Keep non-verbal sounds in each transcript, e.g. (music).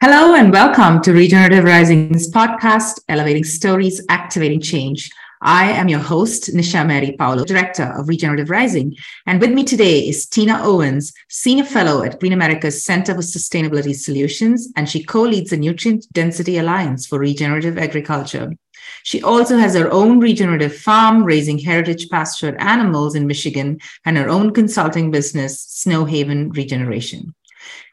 Hello and welcome to Regenerative Rising's podcast, Elevating Stories, Activating Change. I am your host, Nisha Mary Paulo, Director of Regenerative Rising. And with me today is Tina Owens, Senior Fellow at Green America's Center for Sustainability Solutions, and she co leads the Nutrient Density Alliance for Regenerative Agriculture. She also has her own regenerative farm raising heritage pastured animals in Michigan and her own consulting business, Snow Haven Regeneration.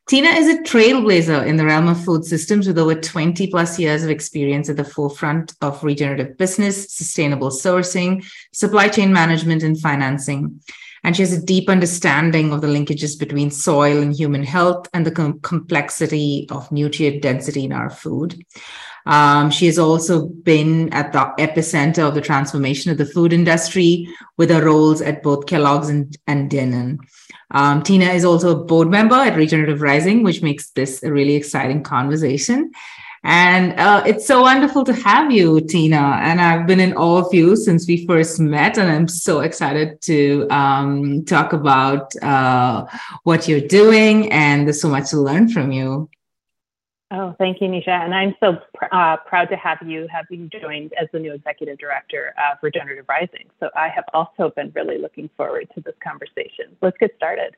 Tina is a trailblazer in the realm of food systems with over 20 plus years of experience at the forefront of regenerative business, sustainable sourcing, supply chain management, and financing. And she has a deep understanding of the linkages between soil and human health and the com- complexity of nutrient density in our food. Um, she has also been at the epicenter of the transformation of the food industry with her roles at both Kellogg's and, and Dannon. Um, Tina is also a board member at Regenerative Rising, which makes this a really exciting conversation. And uh, it's so wonderful to have you, Tina. And I've been in awe of you since we first met. And I'm so excited to um, talk about uh, what you're doing. And there's so much to learn from you. Oh, thank you, Nisha. And I'm so pr- uh, proud to have you having joined as the new executive director of Regenerative Rising. So I have also been really looking forward to this conversation. Let's get started.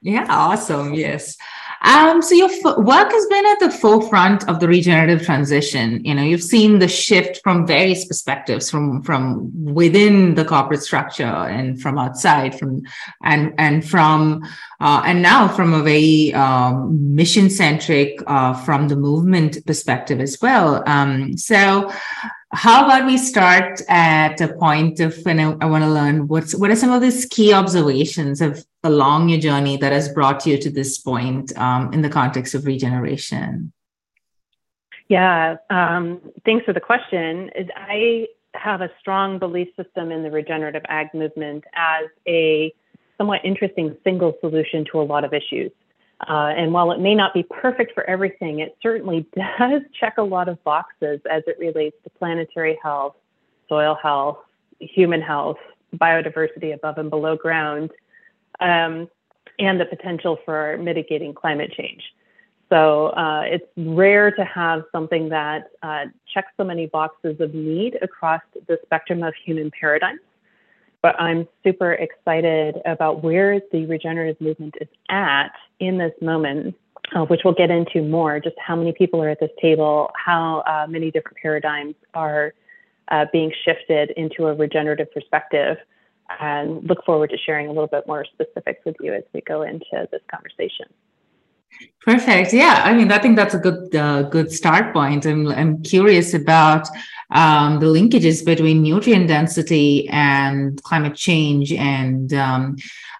Yeah, awesome. Yes. Um, so your f- work has been at the forefront of the regenerative transition. You know, you've seen the shift from various perspectives, from from within the corporate structure and from outside, from and and from uh, and now from a very um, mission centric, uh, from the movement perspective as well. Um, so how about we start at a point of when I, I want to learn what's what are some of these key observations of along your journey that has brought you to this point um, in the context of regeneration? Yeah, um, thanks for the question. I have a strong belief system in the regenerative ag movement as a somewhat interesting single solution to a lot of issues. Uh, and while it may not be perfect for everything, it certainly (laughs) does check a lot of boxes as it relates to planetary health, soil health, human health, biodiversity above and below ground, um, and the potential for mitigating climate change. So uh, it's rare to have something that uh, checks so many boxes of need across the spectrum of human paradigms but I'm super excited about where the regenerative movement is at in this moment, uh, which we'll get into more, just how many people are at this table, how uh, many different paradigms are uh, being shifted into a regenerative perspective, and look forward to sharing a little bit more specifics with you as we go into this conversation. Perfect. Yeah, I mean, I think that's a good uh, good start point. I'm I'm curious about um, the linkages between nutrient density and climate change, and um,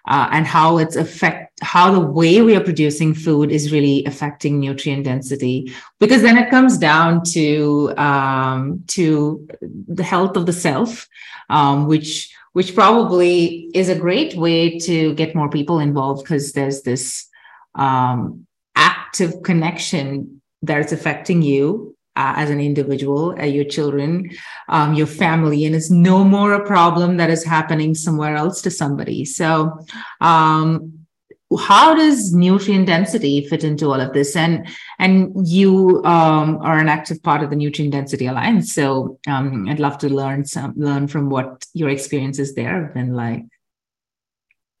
uh, and how it's affect how the way we are producing food is really affecting nutrient density. Because then it comes down to um, to the health of the self, um, which which probably is a great way to get more people involved because there's this um, active connection that is affecting you uh, as an individual, uh, your children, um, your family, and it's no more a problem that is happening somewhere else to somebody. So, um, how does nutrient density fit into all of this? And and you um, are an active part of the Nutrient Density Alliance, so um, I'd love to learn some learn from what your experiences there have been like.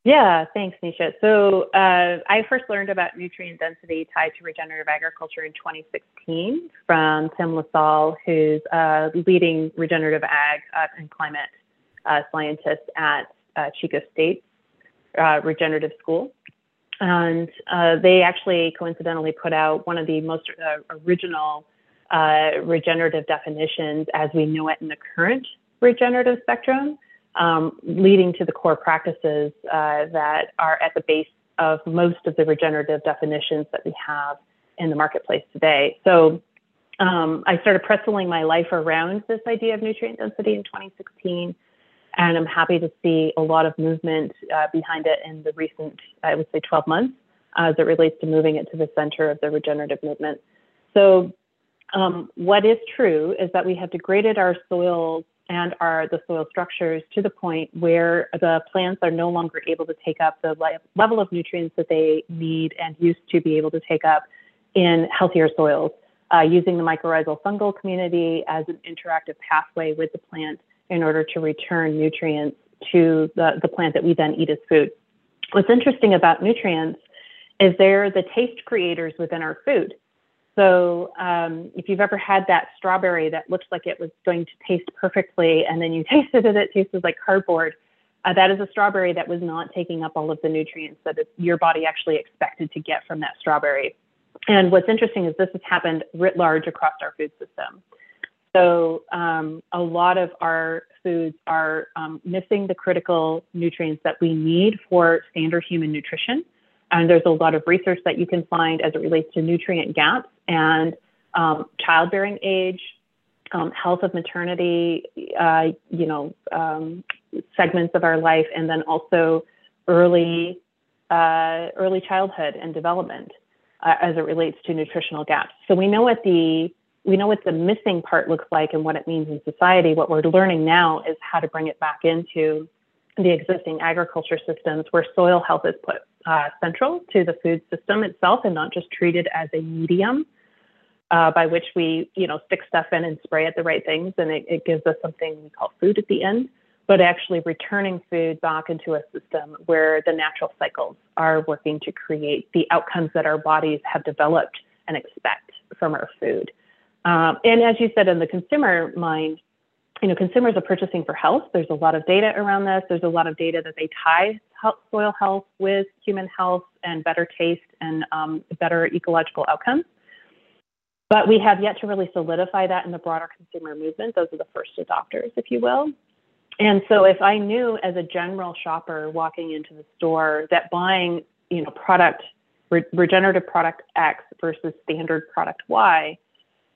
Yeah, thanks, Nisha. So uh, I first learned about nutrient density tied to regenerative agriculture in 2016 from Tim LaSalle, who's a leading regenerative ag uh, and climate uh, scientist at uh, Chico State uh, Regenerative School. And uh, they actually coincidentally put out one of the most original regenerative definitions as we know it in the current regenerative spectrum um, leading to the core practices uh, that are at the base of most of the regenerative definitions that we have in the marketplace today. So um, I started pressing my life around this idea of nutrient density in 2016, and I'm happy to see a lot of movement uh, behind it in the recent, I would say, 12 months as it relates to moving it to the center of the regenerative movement. So um, what is true is that we have degraded our soils and our the soil structures to the point where the plants are no longer able to take up the level of nutrients that they need and used to be able to take up in healthier soils, uh, using the mycorrhizal fungal community as an interactive pathway with the plant in order to return nutrients to the, the plant that we then eat as food. What's interesting about nutrients is they're the taste creators within our food. So um, if you've ever had that strawberry that looks like it was going to taste perfectly, and then you (laughs) tasted it, and it tasted like cardboard. Uh, that is a strawberry that was not taking up all of the nutrients that it, your body actually expected to get from that strawberry. And what's interesting is this has happened writ large across our food system. So um, a lot of our foods are um, missing the critical nutrients that we need for standard human nutrition. And there's a lot of research that you can find as it relates to nutrient gaps and um, childbearing age, um, health of maternity, uh, you know, um, segments of our life, and then also early uh, early childhood and development uh, as it relates to nutritional gaps. So we know what the we know what the missing part looks like and what it means in society. What we're learning now is how to bring it back into the existing agriculture systems where soil health is put uh, central to the food system itself and not just treated as a medium uh, by which we, you know, stick stuff in and spray at the right things and it, it gives us something we call food at the end, but actually returning food back into a system where the natural cycles are working to create the outcomes that our bodies have developed and expect from our food. Um, and as you said, in the consumer mind, you know, consumers are purchasing for health. There's a lot of data around this. There's a lot of data that they tie health, soil health with human health and better taste and um, better ecological outcomes. But we have yet to really solidify that in the broader consumer movement. Those are the first adopters, if you will. And so if I knew as a general shopper walking into the store that buying, you know, product, re- regenerative product X versus standard product Y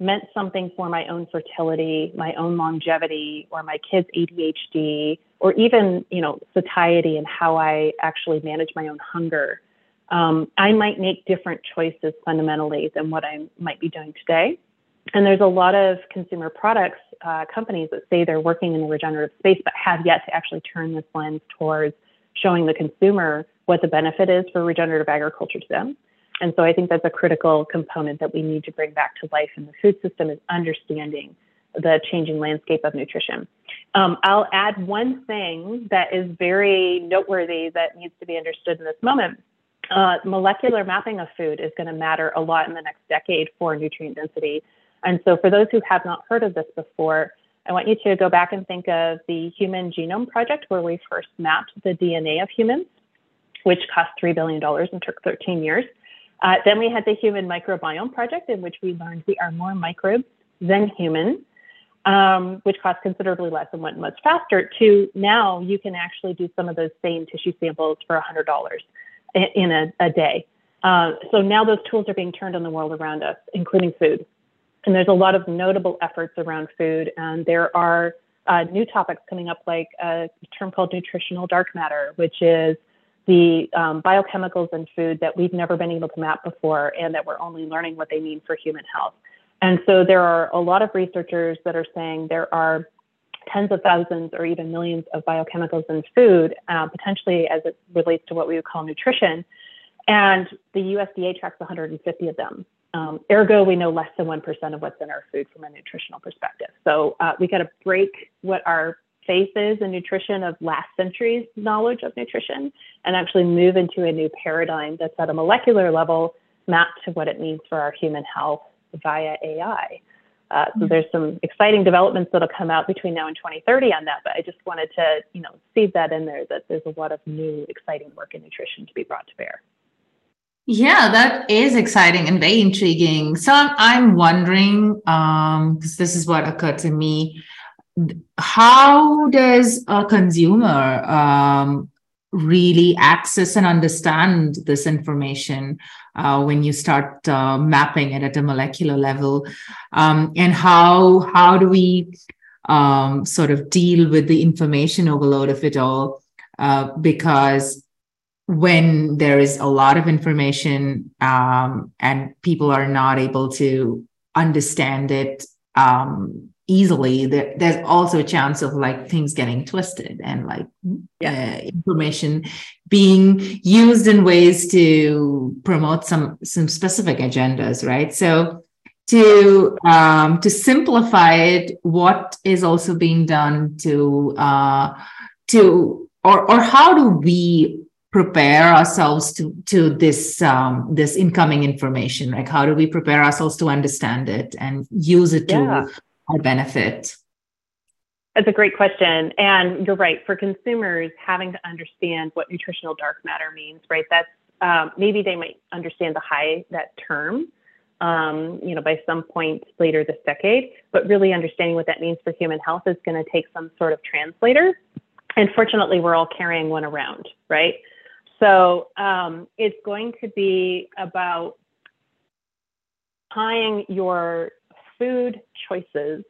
meant something for my own fertility, my own longevity, or my kids' ADHD, or even you know satiety and how I actually manage my own hunger, um, I might make different choices fundamentally than what I might be doing today. And there's a lot of consumer products uh, companies that say they're working in the regenerative space, but have yet to actually turn this lens towards showing the consumer what the benefit is for regenerative agriculture to them and so I think that's a critical component that we need to bring back to life in the food system is understanding the changing landscape of nutrition. Um, I'll add one thing that is very noteworthy that needs to be understood in this moment. Uh, molecular mapping of food is going to matter a lot in the next decade for nutrient density. And so, for those who have not heard of this before, I want you to go back and think of the Human Genome Project, where we first mapped the DNA of humans, which cost $3 billion and took 13 years. Uh, then we had the Human Microbiome Project, in which we learned we are more microbes than humans, um, which cost considerably less and went much faster. To now, you can actually do some of those same tissue samples for $100 in, a, a, day. Uh, so now those tools are being turned on the world around us, including food. And there's a lot of notable efforts around food, and there are uh, new topics coming up, like a term called nutritional dark matter, which is the um, biochemicals in food that we've never been able to map before and that we're only learning what they mean for human health. And so there are a lot of researchers that are saying there are tens of thousands or even millions of biochemicals in food, uh, potentially as it relates to what we would call nutrition. And the USDA tracks 150 of them. Um, ergo, we know less than 1% of what's in our food from a nutritional perspective. So uh, we got to break what our faces in nutrition of last century's knowledge of nutrition and actually move into a new paradigm that's at a molecular level mapped to what it means for our human health via AI. Uh, so mm-hmm. there's some exciting developments that'll come out between now and 2030 on that, but I just wanted to, you know, seed that in there that there's a lot of new exciting work in nutrition to be brought to bear. Yeah, that is exciting and very intriguing. So I'm, I'm wondering, because um, this is what occurred to me how does a consumer um, really access and understand this information uh, when you start uh, mapping it at a molecular level? Um, and how how do we um, sort of deal with the information overload of it all? Uh, because when there is a lot of information um, and people are not able to understand it um, easily there, there's also a chance of like things getting twisted and like yeah. uh, information being used in ways to promote some some specific agendas right? So to um, to simplify it what is also being done to uh, to or or how do we prepare ourselves to to this um, this incoming information? Like how do we prepare ourselves to understand it and use it to yeah our benefit? That's a great question. And you're right. For consumers, having to understand what nutritional dark matter means, right? That's um, maybe they might understand the high that term, um, you know, by some point later this decade. But really understanding what that means for human health is going to take some sort of translator. And fortunately, we're all carrying one around, right? So um, it's going to be about tying your food choices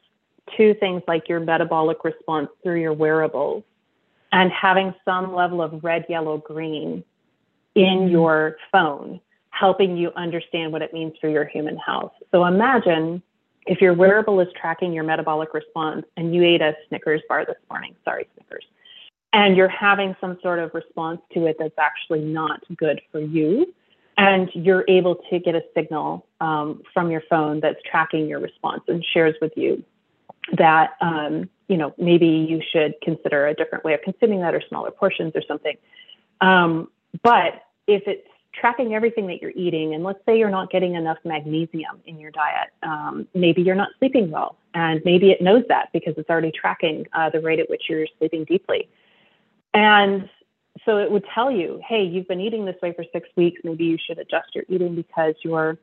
to things like your metabolic response through your wearables and having some level of red, yellow, green in mm-hmm. your phone, helping you understand what it means for your human health. So imagine if your wearable is tracking your metabolic response and you ate a Snickers bar this morning, sorry, Snickers, and you're having some sort of response to it that's actually not good for you and you're able to get a signal um, from your phone that's tracking your response and shares with you that um, you know maybe you should consider a different way of consuming that or smaller portions or something. Um, but if it's tracking everything that you're eating and let's say you're not getting enough magnesium in your diet um, maybe you're not sleeping well and maybe it knows that because it's already tracking uh, the rate at which you're sleeping deeply. And so it would tell you, hey, you've been eating this way for six weeks. Maybe you should adjust your eating because you're,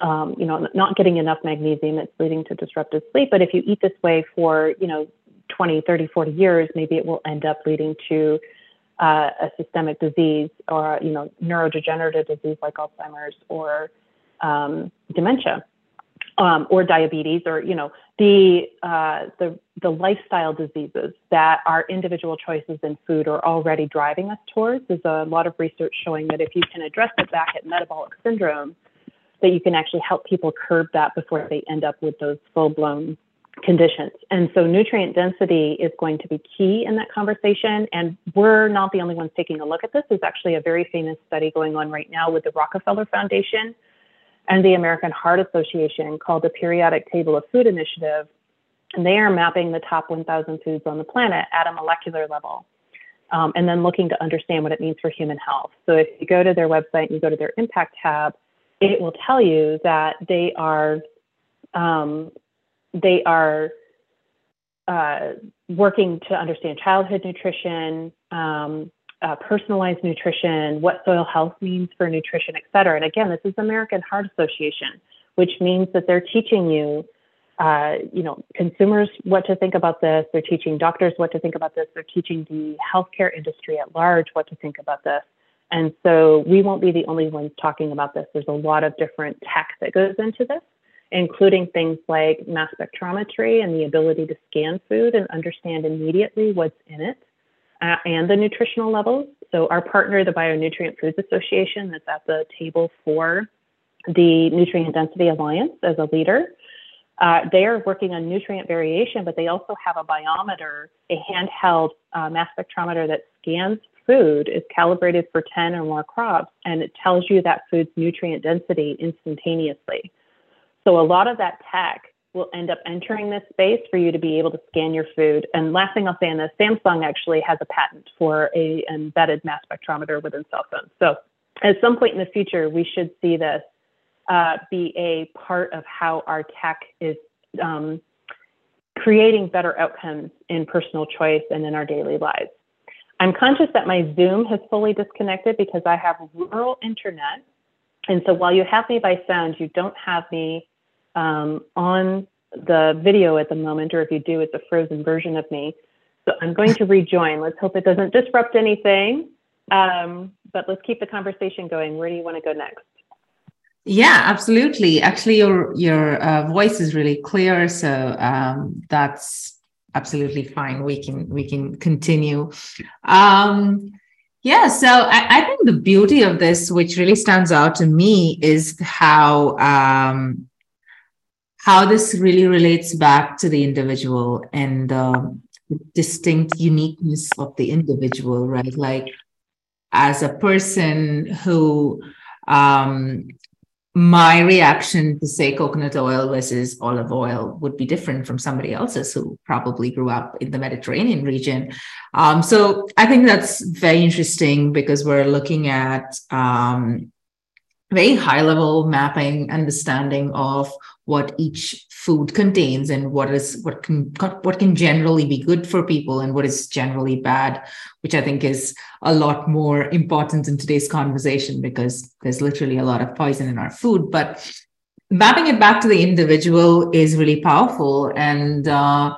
um, you know, not getting enough magnesium. It's leading to disrupted sleep. But if you eat this way for, you know, 20, 30, 40 years, maybe it will end up leading to uh, a systemic disease or, you know, neurodegenerative disease like Alzheimer's or um, dementia um, or diabetes or you know the uh, the the lifestyle diseases that our individual choices in food are already driving us towards. There's a lot of research showing that if you can address it back at metabolic syndrome, that you can actually help people curb that before they end up with those full blown conditions. And so nutrient density is going to be key in that conversation. And we're not the only ones taking a look at this. There's actually a very famous study going on right now with the Rockefeller Foundation and the American Heart Association called the Periodic Table of Food Initiative. And they are mapping the top 1,000 foods on the planet at a molecular level. Um, and then looking to understand what it means for human health. So if you go to their website and you go to their impact tab, it will tell you that they are um, they are uh, working to understand childhood nutrition, um, uh, personalized nutrition, what soil health means for nutrition, et cetera. And again, this is American Heart Association, which means that they're teaching you, uh, you know, consumers what to think about this. They're teaching doctors what to think about this. They're teaching the healthcare industry at large what to think about this. And so we won't be the only ones talking about this. There's a lot of different tech that goes into this, including things like mass spectrometry and the ability to scan food and understand immediately what's in it uh, and the nutritional levels. So our partner, the Bionutrient Foods Association, is at the table for the Nutrient Density Alliance as a leader. Uh, they are working on nutrient variation, but they also have a biometer, a handheld uh, mass spectrometer that scans food, is calibrated for 10 or more crops, and it tells you that food's nutrient density instantaneously. So a lot of that tech will end up entering this space for you to be able to scan your food. And last thing I'll say on this, Samsung actually has a patent for a embedded mass spectrometer within cell phones. So at some point in the future, we should see this uh, be a part of how our tech is um, creating better outcomes in personal choice and in our daily lives. I'm conscious that my Zoom has fully disconnected because I have rural internet. And so while you have me by sound, you don't have me um, on the video at the moment, or if you do, it's a frozen version of me. So I'm going to rejoin. Let's hope it doesn't disrupt anything. Um, but let's keep the conversation going. Where do you want to go next? Yeah, absolutely. Actually, your your uh, voice is really clear, so um, that's absolutely fine. We can we can continue. Um, yeah, so I, I, think the beauty of this, which really stands out to me, is how um, how this really relates back to the individual and the distinct uniqueness of the individual, right? Like, as a person who um, my reaction to say coconut oil versus olive oil would be different from somebody else's who probably grew up in the Mediterranean region. Um, so I think that's very interesting because we're looking at um, very high level mapping, understanding of what each food contains and what is what can what can generally be good for people and what is generally bad which i think is a lot more important in today's conversation because there's literally a lot of poison in our food. But mapping it back to the individual is really powerful. And uh,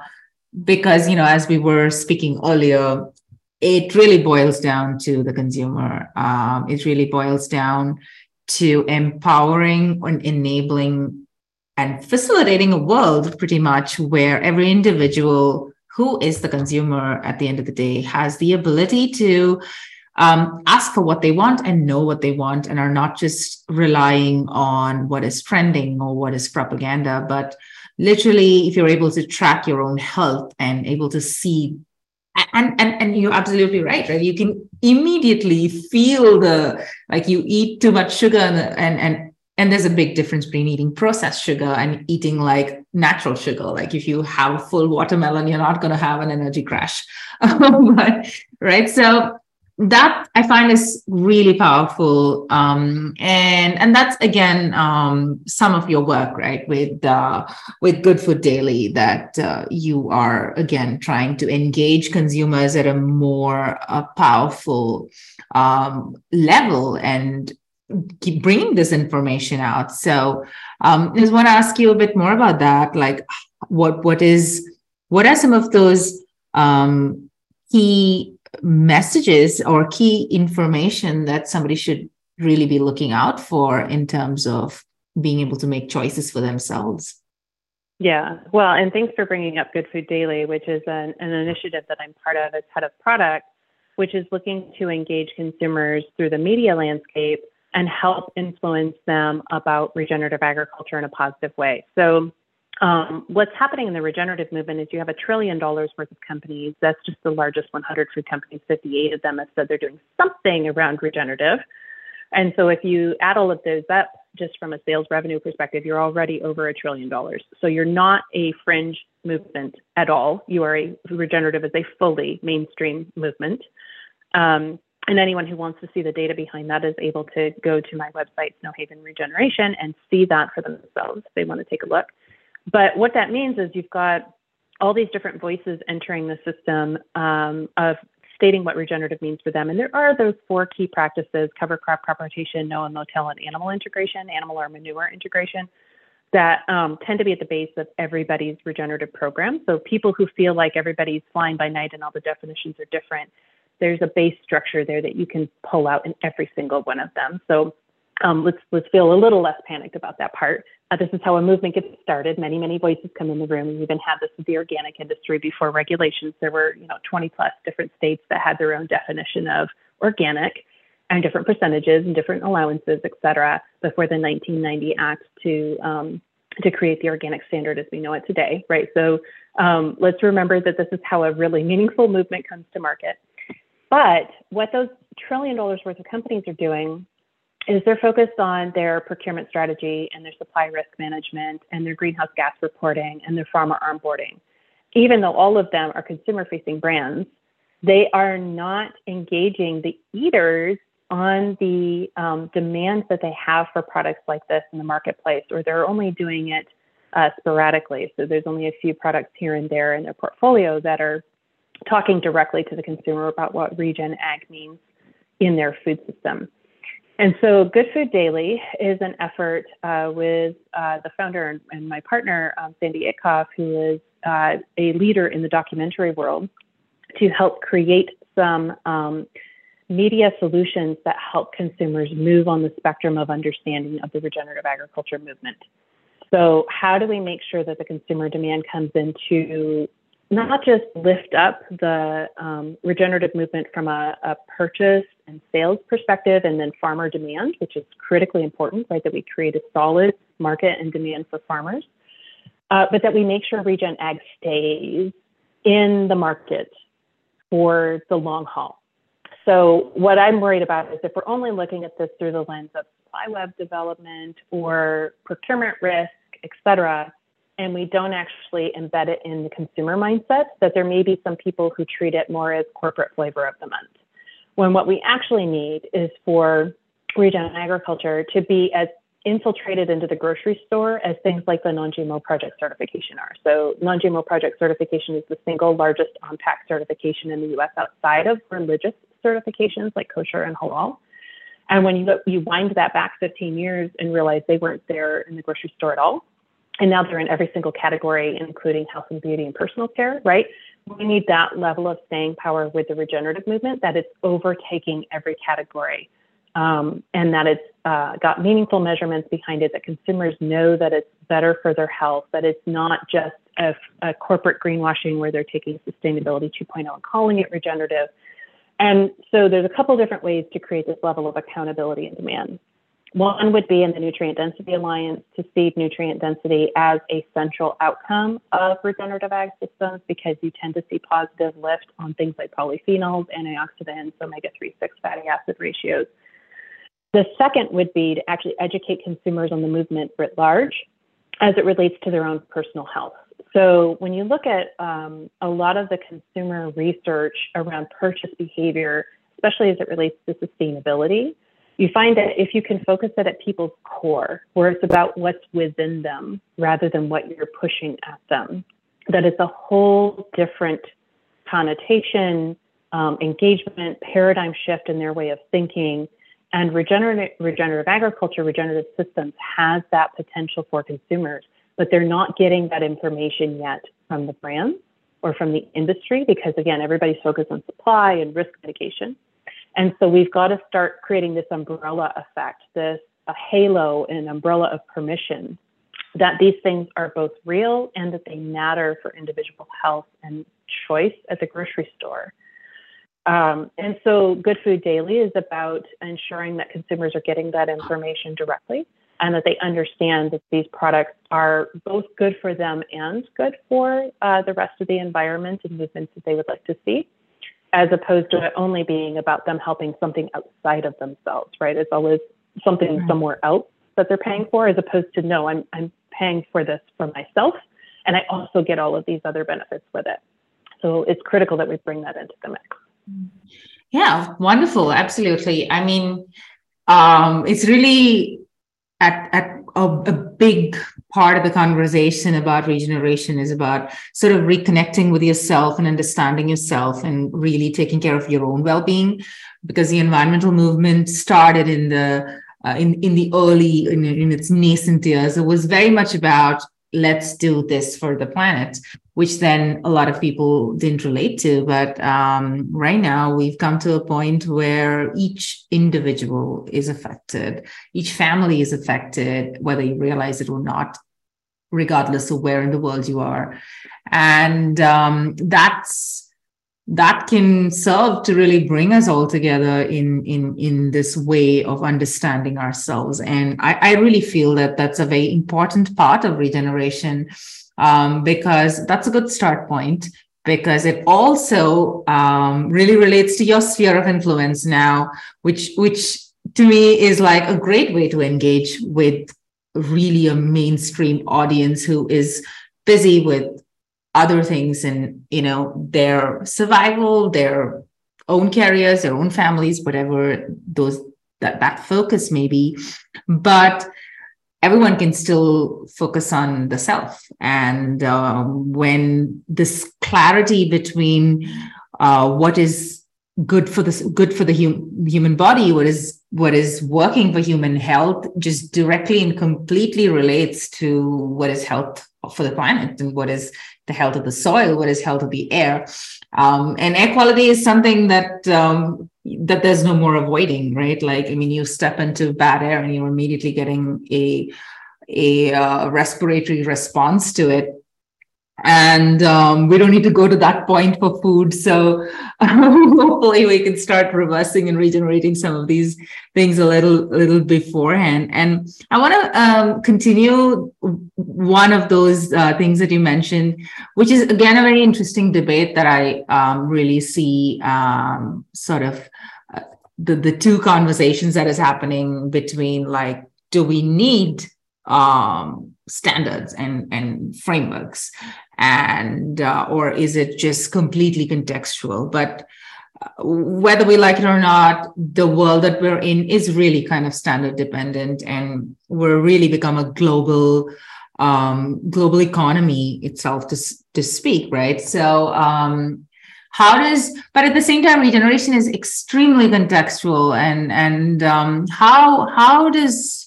because you know as we were speaking earlier it really boils down to the consumer. Um, it really boils down to empowering and enabling and facilitating a world pretty much where every individual who is the consumer at the end of the day has the ability to um, ask for what they want and know what they want and are not just relying on what is trending or what is propaganda but literally if you're able to track your own health and able to see and and and you're absolutely right right? You can immediately feel the like you eat too much sugar and and, and there's a big difference between eating processed sugar and eating like natural sugar. Like if you have a full watermelon you're not going to have an energy crash. (laughs) But, right? So that i find is really powerful um, and and that's again um, some of your work right with uh, with good food daily that uh, you are again trying to engage consumers at a more uh, powerful um, level and keep bringing this information out. So um, I just want to ask you a bit more about that. Like, what what is what are some of those um, key messages or key information that somebody should really be looking out for in terms of being able to make choices for themselves? Yeah, well, and thanks for bringing up Good Food Daily, which is an, an initiative that I'm part of as head of product, which is looking to engage consumers through the media landscape and help influence them about regenerative agriculture in a positive way. So, um, what's happening in the regenerative movement is you have a trillion dollars worth of companies. That's just the largest 100 food companies. 58 of them have said they're doing something around regenerative. And so, if you add all of those up, just from a sales revenue perspective, you're already over a trillion dollars. So you're not a fringe movement at all. You are a regenerative is a fully mainstream movement. Um, and anyone who wants to see the data behind that is able to go to my website, Snowhaven Regeneration, and see that for themselves if they want to take a look. But what that means is you've got all these different voices entering the system um, of stating what regenerative means for them. And there are those four key practices cover crop, crop rotation, no and motel, and animal integration, animal or manure integration that um, tend to be at the base of everybody's regenerative program. So people who feel like everybody's flying by night and all the definitions are different there's a base structure there that you can pull out in every single one of them. So um, let's let's feel a little less panicked about that part. Uh, this is how a movement gets started. Many many voices come in the room. We even had this with the organic industry before regulations. There were you know 20 plus different states that had their own definition of organic and different percentages and different allowances, et cetera, before the 1990 Act to um, to create the organic standard as we know it today, right? So um, let's remember that this is how a really meaningful movement comes to market. But what those trillion dollars worth of companies are doing is they're focused on their procurement strategy and their supply risk management and their greenhouse gas reporting and their farmer onboarding. Even though all of them are consumer facing brands, they are not engaging the eaters on the um, demands that they have for products like this in the marketplace, or they're only doing it uh, sporadically. So there's only a few products here and there in their portfolio that are talking directly to the consumer about what regen ag means in their food system. And so, Good Food Daily is an effort uh, with uh, the founder and, and my partner, um, Sandy Itkoff, who is uh, a leader in the documentary world, to help create some um, media solutions that help consumers move on the spectrum of understanding of the regenerative agriculture movement. So, how do we make sure that the consumer demand comes into not just lift up the um, regenerative movement from a, a, purchase and sales perspective and then farmer demand, which is critically important, right? That we create a solid market and demand for farmers. uh, but that we make sure Regen Ag stays in the market for the long haul. So what I'm worried about is if we're only looking at this through the lens of supply web development or procurement risk, et cetera, and we don't actually embed it in the consumer mindset, that there may be some people who treat it more as corporate flavor of the month. When what we actually need is for regen agriculture to be as infiltrated into the grocery store as things like the non-GMO project certification are. So non-GMO project certification is the single largest on-pack certification in the US outside of religious certifications like kosher and halal. And when you look, you wind that back 15 years and realize they weren't there in the grocery store at all. And now they're in every single category, including health and beauty and personal care, right? We need that level of staying power with the regenerative movement that it's overtaking every category um, and that it's uh, got meaningful measurements behind it, that consumers know that it's better for their health, that it's not just a, a corporate greenwashing where they're taking sustainability 2.0 and calling it regenerative. And so there's a couple different ways to create this level of accountability and demand. One would be in the Nutrient Density Alliance to see nutrient density as a central outcome of regenerative ag systems because you tend to see positive lift on things like polyphenols, antioxidants, omega 3 6 fatty acid ratios, the second would be to actually educate consumers on the movement writ large as it relates to their own personal health. So when you look at um, a lot of the consumer research around purchase behavior, especially as it relates to sustainability, you find that if you can focus it at people's core, where it's about what's within them rather than what you're pushing at them, that it's a whole different connotation, um, engagement, paradigm shift in their way of thinking and regenerative, regenerative agriculture, regenerative systems has that potential for consumers, but they're not getting that information yet from the brands or from the industry because, again, everybody's focused on supply and risk mitigation. And so we've got to start creating this umbrella effect, this a halo and umbrella of permission that these things are both real and that they matter for individual health and choice at the grocery store. Um, and so Good Food Daily is about ensuring that consumers are getting that information directly and that they understand that these products are both good for them and good for uh, the rest of the environment and movements that they would like to see, as opposed to it only being about them helping something outside of themselves, right? It's always something right. somewhere else that they're paying for, as opposed to no, I'm, I'm paying for this for myself, and I also get all of these other benefits with it. So it's critical that we bring that into the mix. Yeah, wonderful. Absolutely. I mean, um, it's really at, at a, a, big part of the conversation about regeneration is about sort of reconnecting with yourself and understanding yourself and really taking care of your own well-being because the environmental movement started in the uh, in in the early in, in its nascent years. It was very much about let's do this for the planet which then a lot of people didn't relate to. But um, right now we've come to a point where each individual is affected. Each family is affected whether you realize it or not regardless of where in the world you are. And um, that's that can serve to really bring us all together in in in this way of understanding ourselves. And i, I really feel that that's a very important part of regeneration um, because that's a good start point because it also um, really relates to your sphere of influence now which which to me is like a great way to engage with really a mainstream audience who is busy with other things and you know their survival their own careers their own families whatever those that that focus may be. But everyone can still focus on the self. And um, when this clarity between uh, what is good for the good for the hum, human body what is what is working for human health just directly and completely relates to what is health for the planet and what is the health of the soil, what is health of the air. Um, and air quality is something that um, that there's no more avoiding, right? Like, I mean, you step into bad air and you're immediately getting a a uh, respiratory response to it. And um, we don't need to go to that point for food. So (laughs) hopefully we can start reversing and regenerating some of these things a little, little beforehand. And I want to um, continue one of those uh, things that you mentioned, which is again a very interesting debate that I um, really see um, sort of uh, the the two conversations that is happening between like, do we need um, standards and and frameworks and uh, or is it just completely contextual? But uh, whether we like it or not the world that we're in is really kind of standard dependent and we're really become a global um, global economy itself to, to speak right? So um, how does but at the same time regeneration is extremely contextual and and um, how how does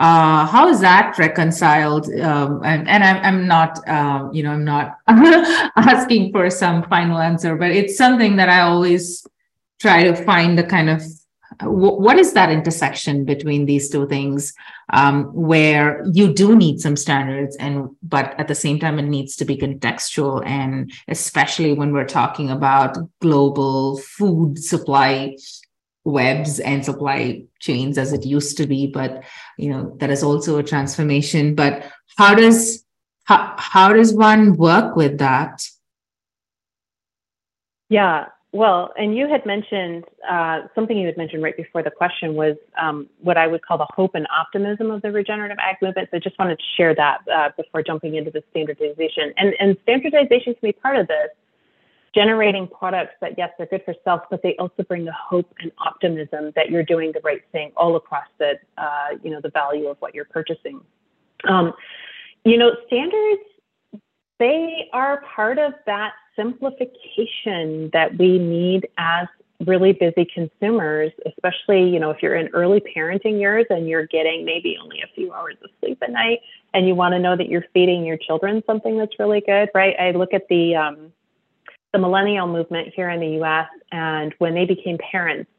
uh, how is that reconciled? Um, and, and I'm, I'm not, uh, you know, I'm not (laughs) asking for some final answer, but it's something that I always try to find the kind of what is that intersection between these two things um, where you do need some standards and but at the same time it needs to be contextual and especially when we're talking about global food supply webs and supply chains as it used to be but you know that is also a transformation. But how does how, how does one work with that? Yeah well and you had mentioned uh, something you had mentioned right before the question was um, what i would call the hope and optimism of the regenerative ag movement so i just wanted to share that uh, before jumping into the standardization. And, and standardization can be part of this generating products that yes they're good for self but they also bring the hope and optimism that you're doing the right thing all across the uh, you know the value of what you're purchasing. Um, you know standards they are part of that simplification that we need as really busy consumers especially you know if you're in early parenting years and you're getting maybe only a few hours of sleep a night and you want to know that you're feeding your children something that's really good right? I look at the um, the millennial movement here in the US. And when they became parents,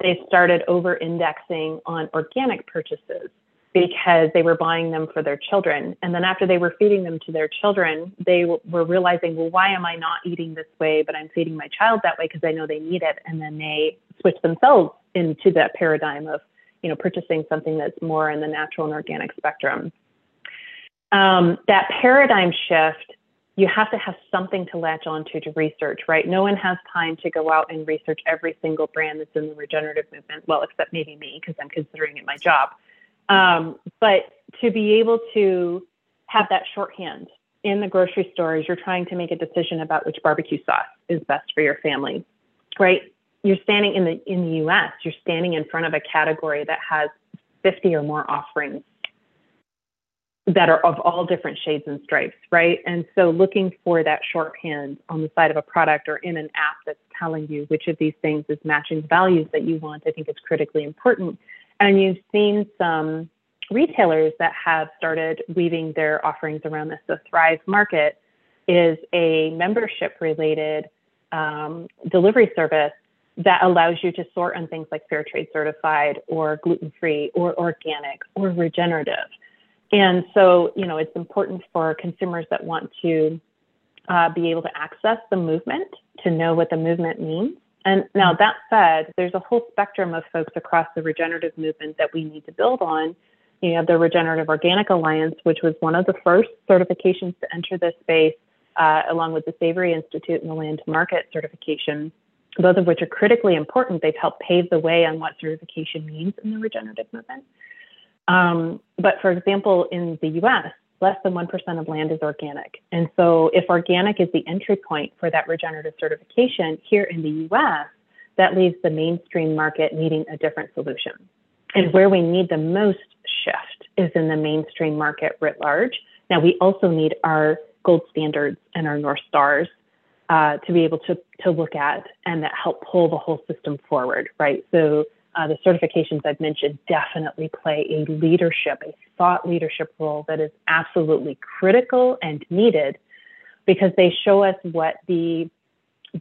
they started over indexing on organic purchases because they were buying them for their children. And then after they were feeding them to their children, they w- were realizing, well, why am I not eating this way, but I'm feeding my child that way because I know they need it. And then they switch themselves into that paradigm of, you know, purchasing something that's more in the natural and organic spectrum. Um, that paradigm shift you have to have something to latch onto to research, right? No one has time to go out and research every single brand that's in the regenerative movement. Well, except maybe me, because I'm considering it my job. Um, but to be able to have that shorthand in the grocery store as you're trying to make a decision about which barbecue sauce is best for your family, right? You're standing in the in the U.S. You're standing in front of a category that has 50 or more offerings that are of all different shades and stripes, right? And so looking for that shorthand on the side of a product or in an app that's telling you which of these things is matching the values that you want, I think is critically important. And you've seen some retailers that have started weaving their offerings around this. The Thrive Market is a membership related um, delivery service that allows you to sort on things like fair trade certified or gluten free or organic or regenerative. And so, you know, it's important for consumers that want to uh, be able to access the movement to know what the movement means. And now, mm-hmm. that said, there's a whole spectrum of folks across the regenerative movement that we need to build on. You have the Regenerative Organic Alliance, which was one of the first certifications to enter this space, uh, along with the Savory Institute and the Land Market certification, both of which are critically important. They've helped pave the way on what certification means in the regenerative movement. Um, but for example, in the US, less than 1% of land is organic. And so if organic is the entry point for that regenerative certification here in the US, that leaves the mainstream market needing a different solution. And where we need the most shift is in the mainstream market writ large. Now, we also need our gold standards and our North Stars uh, to be able to, to look at and that help pull the whole system forward, right? So uh, the certifications I've mentioned definitely play a leadership, a thought leadership role that is absolutely critical and needed because they show us what the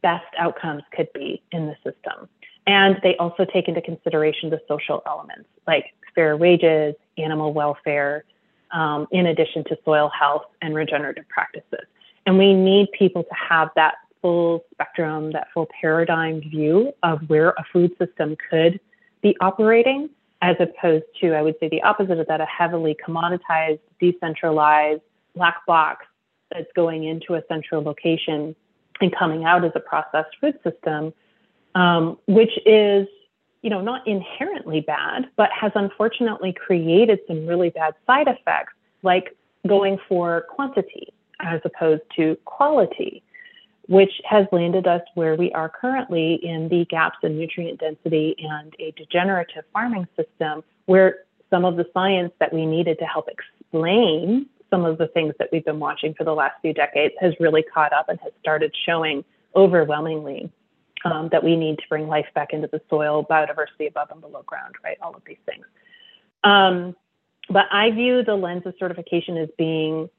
best outcomes could be in the system. And they also take into consideration the social elements like fair wages, animal welfare, um, in addition to soil health and regenerative practices. And we need people to have that full spectrum, that full paradigm view of where a food system could be operating, as opposed to, I would say, the opposite of that, a heavily commoditized, decentralized black box that's going into a central location and coming out as a processed food system, um, which is, you know, not inherently bad, but has unfortunately created some really bad side effects, like going for quantity as opposed to quality, which has landed us where we are currently in the gaps in nutrient density and a degenerative farming system where some of the science that we needed to help explain some of the things that we've been watching for the last few decades has really caught up and has started showing overwhelmingly um, that we need to bring life back into the soil, biodiversity above and below ground, right? All of these things. Um, but I view the lens of certification as being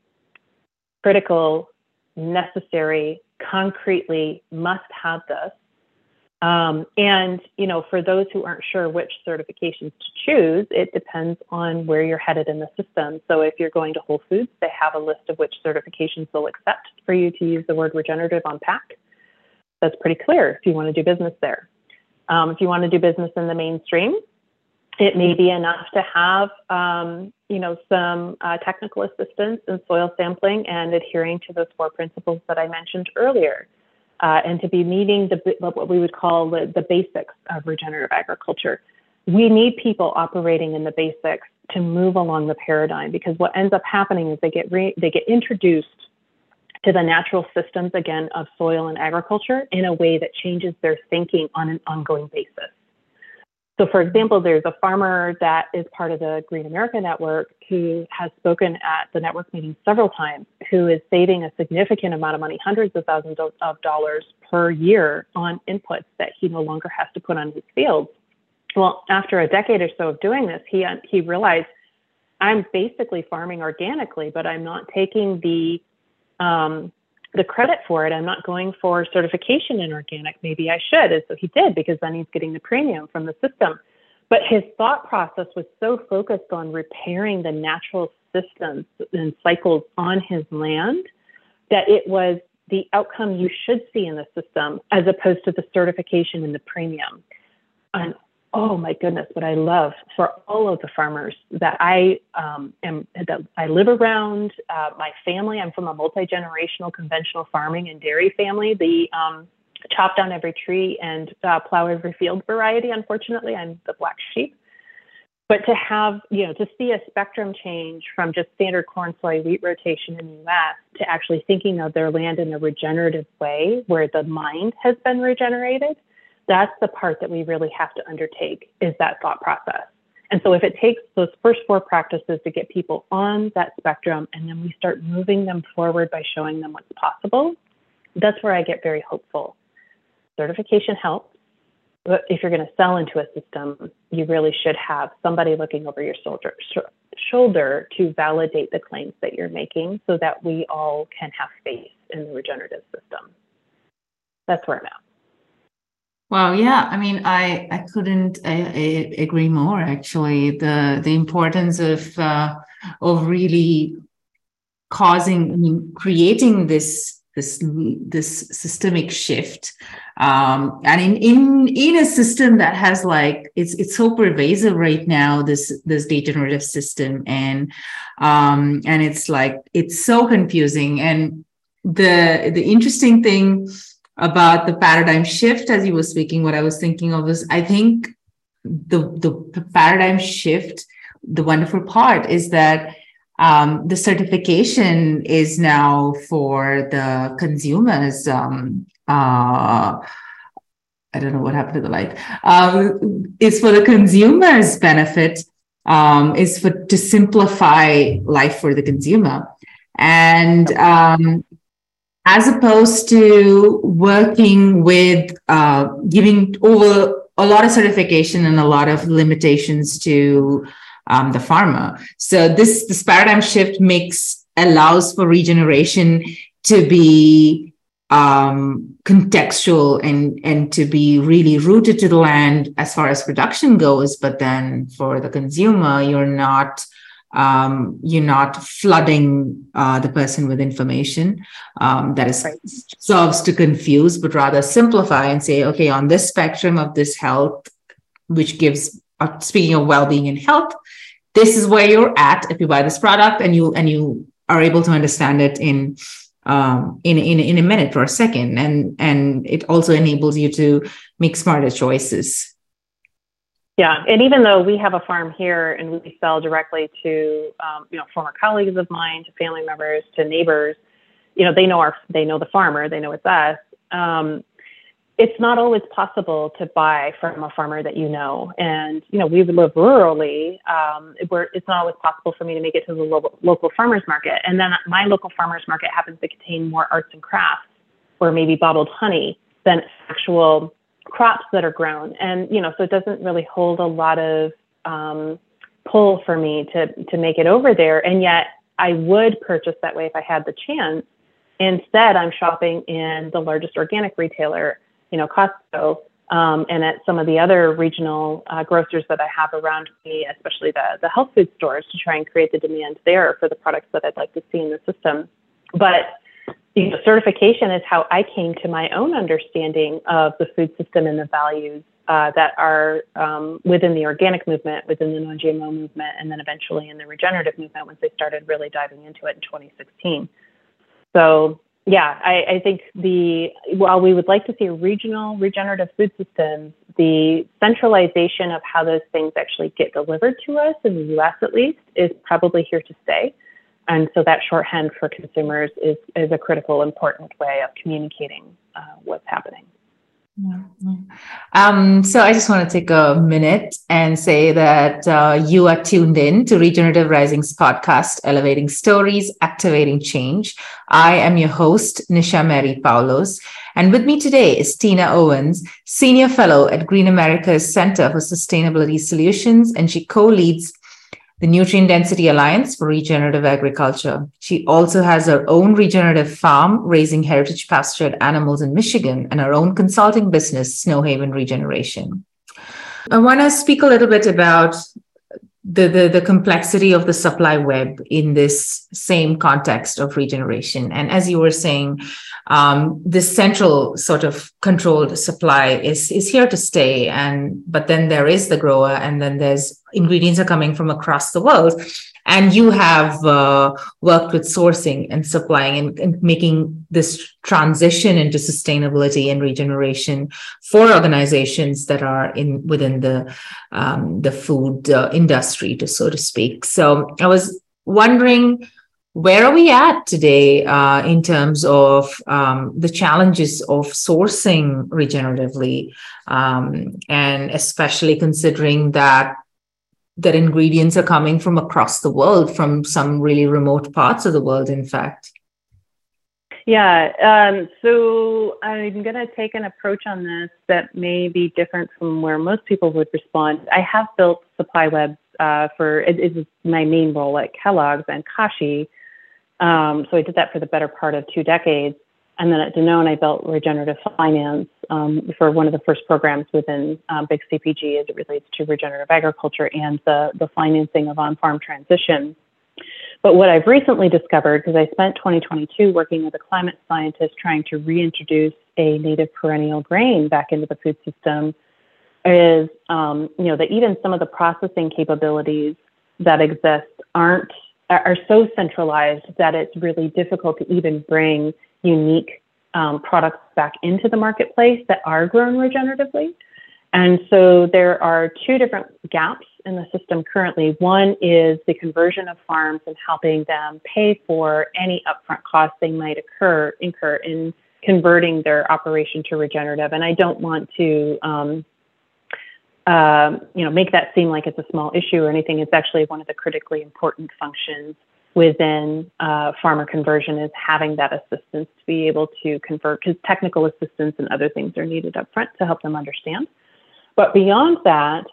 critical, necessary, concretely must have this. Um, and you know, for those who aren't sure which certifications to choose, it depends on where you're headed in the system. So if you're going to Whole Foods, they have a list of which certifications they'll accept for you to use the word regenerative on pack. That's pretty clear if you want to do business there. Um, if you want to do business in the mainstream, it may be enough to have, um, you know, some uh, technical assistance in soil sampling and adhering to those four principles that I mentioned earlier, uh, and to be meeting the, what we would call the, the basics of regenerative agriculture. We need people operating in the basics to move along the paradigm because what ends up happening is they get re- they get introduced to the natural systems again of soil and agriculture in a way that changes their thinking on an ongoing basis. So, for example, there's a farmer that is part of the Green America Network who has spoken at the network meeting several times, who is saving a significant amount of money, hundreds of thousands of dollars per year on inputs that he no longer has to put on his fields. Well, after a decade or so of doing this, he, he realized I'm basically farming organically, but I'm not taking the um, the credit for it. I'm not going for certification in organic. Maybe I should. And so he did because then he's getting the premium from the system. But his thought process was so focused on repairing the natural systems and cycles on his land that it was the outcome you should see in the system as opposed to the certification and the premium. And oh my goodness, what I love for all of the farmers that I um, am that I live around, uh, my family. I'm from a multi generational conventional farming and dairy family. The um, chop down every tree and uh, plow every field variety. Unfortunately, I'm the black sheep. But to have, you know, to see a spectrum change from just standard corn, soy, wheat rotation in the US to actually thinking of their land in a regenerative way where the mind has been regenerated that's the part that we really have to undertake is that thought process. And so if it takes those first four practices to get people on that spectrum and then we start moving them forward by showing them what's possible, that's where I get very hopeful. Certification helps. But if you're going to sell into a system, you really should have somebody looking over your shoulder, shoulder to validate the claims that you're making so that we all can have faith in the regenerative system. That's where I'm at. Well, yeah, I mean, I I couldn't I, I agree more. Actually, the the importance of uh, of really causing, I mean, creating this this this systemic shift, um, and in in in a system that has like it's it's so pervasive right now. This this degenerative system, and um, and it's like it's so confusing. And the the interesting thing about the paradigm shift as you were speaking what i was thinking of was i think the the paradigm shift the wonderful part is that um, the certification is now for the consumers um, uh, i don't know what happened to the light um, is for the consumers benefit um, is for to simplify life for the consumer. And um, as opposed to working with uh, giving over a lot of certification and a lot of limitations to um, the farmer. So this this paradigm shift makes allows for regeneration to be um, contextual and and to be really rooted to the land as far as production goes. But then for the consumer, you're not um, you're not flooding uh, the person with information um, that is right. serves to confuse, but rather simplify and say, okay, on this spectrum of this health, which gives uh, speaking of well-being and health, this is where you're at if you buy this product and you and you are able to understand it in um, in, in in a minute or a second, and and it also enables you to make smarter choices yeah, and even though we have a farm here and we sell directly to um, you know former colleagues of mine, to family members, to neighbors, you know they know our they know the farmer, they know it's us. Um, it's not always possible to buy from a farmer that you know, and you know we live rurally, um, where it's not always possible for me to make it to the local, local farmers market. And then my local farmers market happens to contain more arts and crafts, or maybe bottled honey than actual crops that are grown. And, you know, so it doesn't really hold a lot of um, pull for me to, to make it over there. And yet I would purchase that way if I had the chance. Instead, I'm shopping in the largest organic retailer, you know, Costco, um, and at some of the other regional uh, grocers that I have around me, especially the, the health food stores, to try and create the demand there for the products that I'd like to see in the system. But you know, certification is how I came to my own understanding of the food system and the values uh, that are um, within the organic movement, within the non-GMO movement, and then eventually in the regenerative movement once they started really diving into it in 2016. So yeah, I, I think the while we would like to see regional regenerative food systems, the centralization of how those things actually get delivered to us in the U.S. at least is probably here to stay. And so that shorthand for consumers is, is a critical, important way of communicating uh, what's happening. Um, so I just want to take a minute and say that uh, you are tuned in to Regenerative Rising's podcast, Elevating Stories, Activating Change. I am your host, Nisha Mary Paulos. And with me today is Tina Owens, Senior Fellow at Green America's Center for Sustainability Solutions, and she co leads the Nutrient Density Alliance for Regenerative Agriculture. She also has her own regenerative farm raising heritage pastured animals in Michigan and her own consulting business, Snow Haven Regeneration. I want to speak a little bit about the, the, the complexity of the supply web in this same context of regeneration. And as you were saying, um, this central sort of controlled supply is, is here to stay. And but then there is the grower, and then there's ingredients are coming from across the world and you have uh, worked with sourcing and supplying and, and, making this transition into sustainability and regeneration for organizations that are in within the um, the food uh, industry, to so to speak. So I was wondering. Where are we at today uh, in terms of um, the challenges of sourcing regeneratively, um, and especially considering that that ingredients are coming from across the world, from some really remote parts of the world, in fact. Yeah, um, so I'm going to take an approach on this that may be different from where most people would respond. I have built supply webs uh, for it is my main role at Kellogg's and Kashi. Um, so I did that for the better part of two decades. And then at Danone, I built regenerative finance um, for one of the first programs within um, Big CPG as it relates to regenerative agriculture and the, the financing of on farm transition. But what I've recently discovered, because I spent 2022 working with a climate scientist trying to reintroduce a native perennial grain back into the food system, is um, you know that even some of the processing capabilities that exist aren't are so centralized that it's really difficult to even bring unique um, products back into the marketplace that are grown regeneratively. And so there are two different gaps in the system currently. One is the conversion of farms and helping them pay for any upfront costs they might occur incur in converting their operation to regenerative. And I don't want to, um, uh, you know, make that seem like it's a small issue or anything. It's actually one of the critically important functions within uh, farmer conversion is having that assistance to be able to convert because technical assistance and other things are needed up front to help them understand. But beyond that,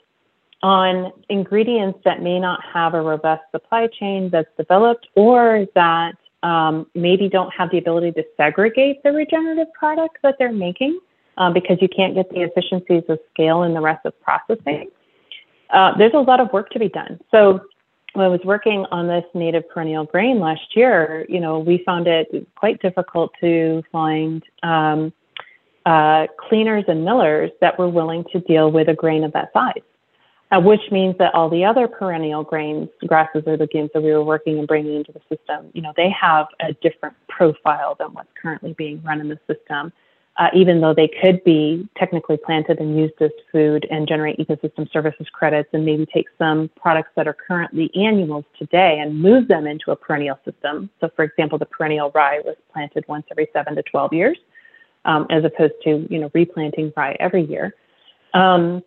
on ingredients that may not have a robust supply chain that's developed or that um, maybe don't have the ability to segregate the regenerative products that they're making um, because you can't get the efficiencies of scale in the rest of processing. Uh, there's a lot of work to be done. So when I was working on this native perennial grain last year, you know, we found it quite difficult to find um, uh, cleaners and millers that were willing to deal with a grain of that size. Uh, which means that all the other perennial grains, grasses or legumes that we were working and bringing into the system, you know, they have a different profile than what's currently being run in the system uh, even though they could be technically planted and used as food and generate ecosystem services credits and maybe take some products that are currently annuals today and move them into a perennial system. So, for example, the perennial rye was planted once every seven to 12 years, um, as opposed to, you know, replanting rye every year. Um,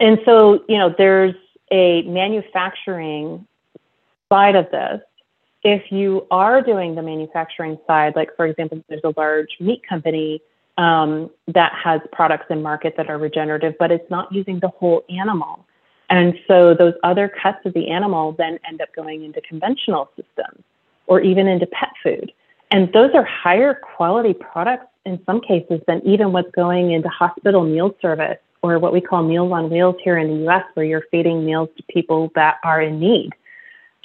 and so, you know, there's a manufacturing side of this if you are doing the manufacturing side, like for example, there's a large meat company um, that has products in market that are regenerative, but it's not using the whole animal. And so those other cuts of the animal then end up going into conventional systems or even into pet food. And those are higher quality products in some cases than even what's going into hospital meal service or what we call Meals on Wheels here in the US, where you're feeding meals to people that are in need.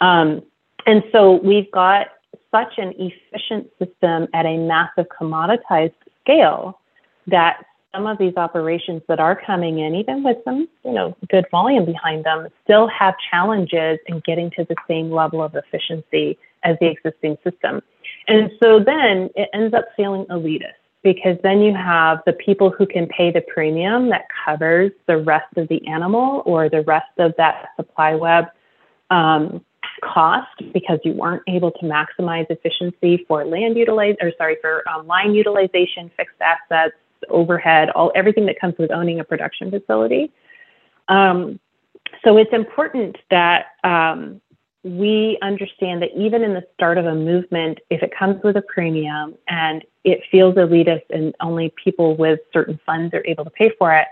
Um, and so we've got such an efficient system at a massive commoditized scale that some of these operations that are coming in, even with some, you know, good volume behind them, still have challenges in getting to the same level of efficiency as the existing system. And so then it ends up feeling elitist because then you have the people who can pay the premium that covers the rest of the animal or the rest of that supply web um, cost because you weren't able to maximize efficiency for land utilization or sorry for um, line utilization, fixed assets, overhead, all everything that comes with owning a production facility. Um, so it's important that um, we understand that even in the start of a movement, if it comes with a premium and it feels elitist and only people with certain funds are able to pay for it,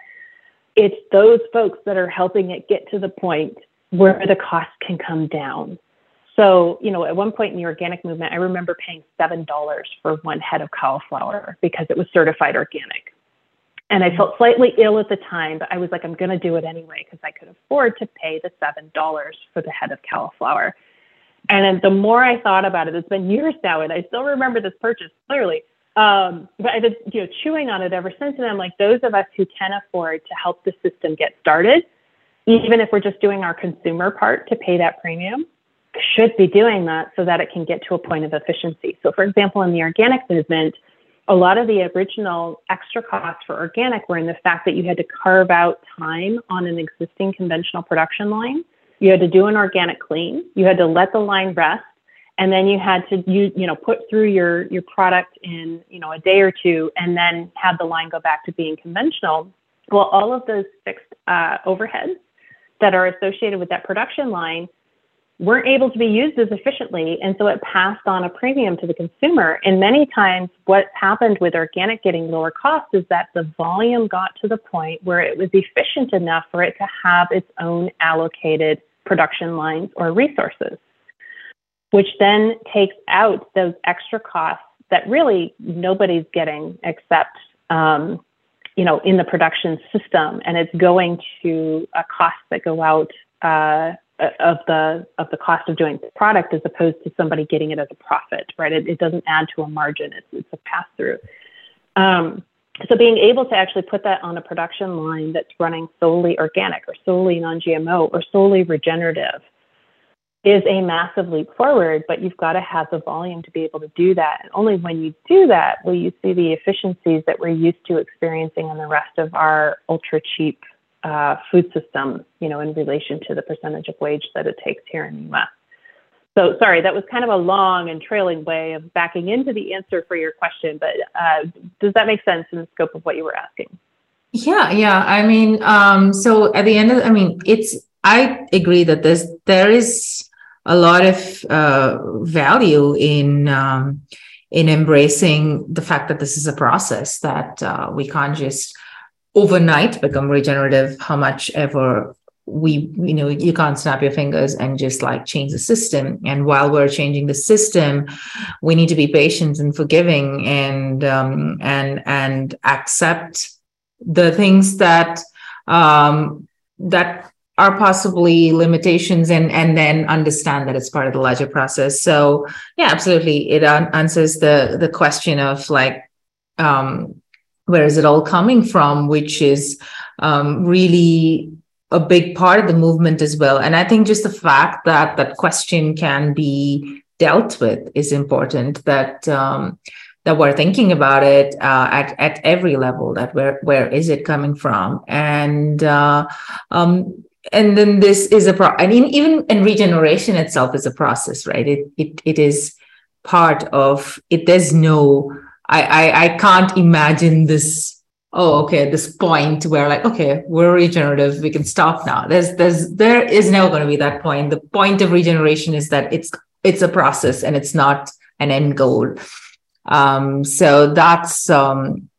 it's those folks that are helping it get to the point where the cost can come down. So, you know, at one point in the organic movement, I remember paying $7 for one head of cauliflower because it was certified organic. And I felt slightly ill at the time, but I was like, I'm going to do it anyway because I could afford to pay the $7 for the head of cauliflower. And the more I thought about it, it's been years now, and I still remember this purchase clearly. Um, but I've been, you know, chewing on it ever since. And I'm like, those of us who can afford to help the system get started, even if we're just doing our consumer part to pay that premium, should be doing that so that it can get to a point of efficiency. So, for example, in the organic movement, a lot of the original extra costs for organic were in the fact that you had to carve out time on an existing conventional production line. You had to do an organic clean. You had to let the line rest, and then you had to you you know put through your your product in you know a day or two, and then have the line go back to being conventional. Well, all of those fixed uh, overheads that are associated with that production line weren't able to be used as efficiently. And so it passed on a premium to the consumer. And many times, what happened with organic getting lower cost is that the volume got to the point where it was efficient enough for it to have its own allocated production lines or resources, which then takes out those extra costs that really nobody's getting except. Um, you know, in the production system, and it's going to a costs that go out uh, of the of the cost of doing the product as opposed to somebody getting it as a profit, right? It, it doesn't add to a margin; it's it's a pass through. Um, so being able to actually put that on a production line that's running solely organic or solely non-GMO or solely regenerative is a massive leap forward, but you've got to have the volume to be able to do that. And only when you do that will you see the efficiencies that we're used to experiencing in the rest of our ultra cheap uh, food system, you know, in relation to the percentage of wage that it takes here in the US. So, sorry, that was kind of a long and trailing way of backing into the answer for your question, but uh, does that make sense in the scope of what you were asking? Yeah, yeah. I mean, um, so at the end of, I mean, it's. I agree that there's there is a lot of uh, value in um, in embracing the fact that this is a process that uh, we can't just overnight become regenerative how much ever we you know you can't snap your fingers and just like change the system. And while we're changing the system we need to be patient and forgiving and um, and and accept the things that um, that are possibly limitations and and then understand that it's part of the larger process so yeah absolutely it answers the the question of like um where is it all coming from which is um really a big part of the movement as well and i think just the fact that that question can be dealt with is important that um that we're thinking about it uh, at at every level. That where where is it coming from? And uh, um, and then this is a pro. I mean, even and regeneration itself is a process, right? It it it is part of it. There's no. I I, I can't imagine this oh okay this point where like okay we're regenerative we can stop now there's there's there is never going to be that point the point of regeneration is that it's it's a process and it's not an end goal um, so that's um,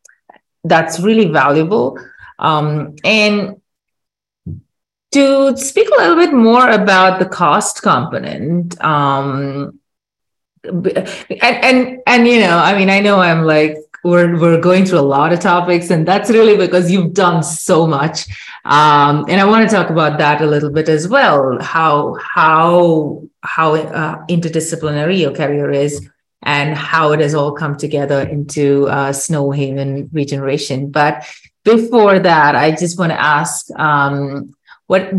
that's really valuable. Um, and to speak a little bit more about the cost component, um, and and and you know, I mean, I know I'm like we're we're going through a lot of topics, and that's really because you've done so much. Um, and I want to talk about that a little bit as well. How how how uh, interdisciplinary your career is and how it has all come together into uh, Snowhaven regeneration. But before that, I just want to ask um, what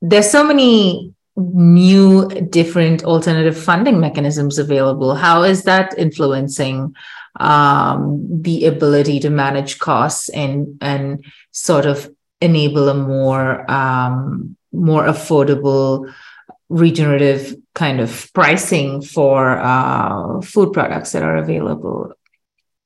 there's so many new different alternative funding mechanisms available. How is that influencing um, the ability to manage costs and and sort of enable a more um, more affordable regenerative kind of pricing for uh, food products that are available.